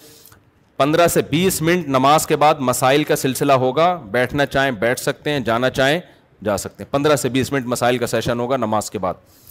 [SPEAKER 3] پندرہ سے بیس منٹ نماز کے بعد مسائل کا سلسلہ ہوگا بیٹھنا چاہیں بیٹھ سکتے ہیں جانا چاہیں جا سکتے ہیں پندرہ سے بیس منٹ مسائل کا سیشن ہوگا نماز کے بعد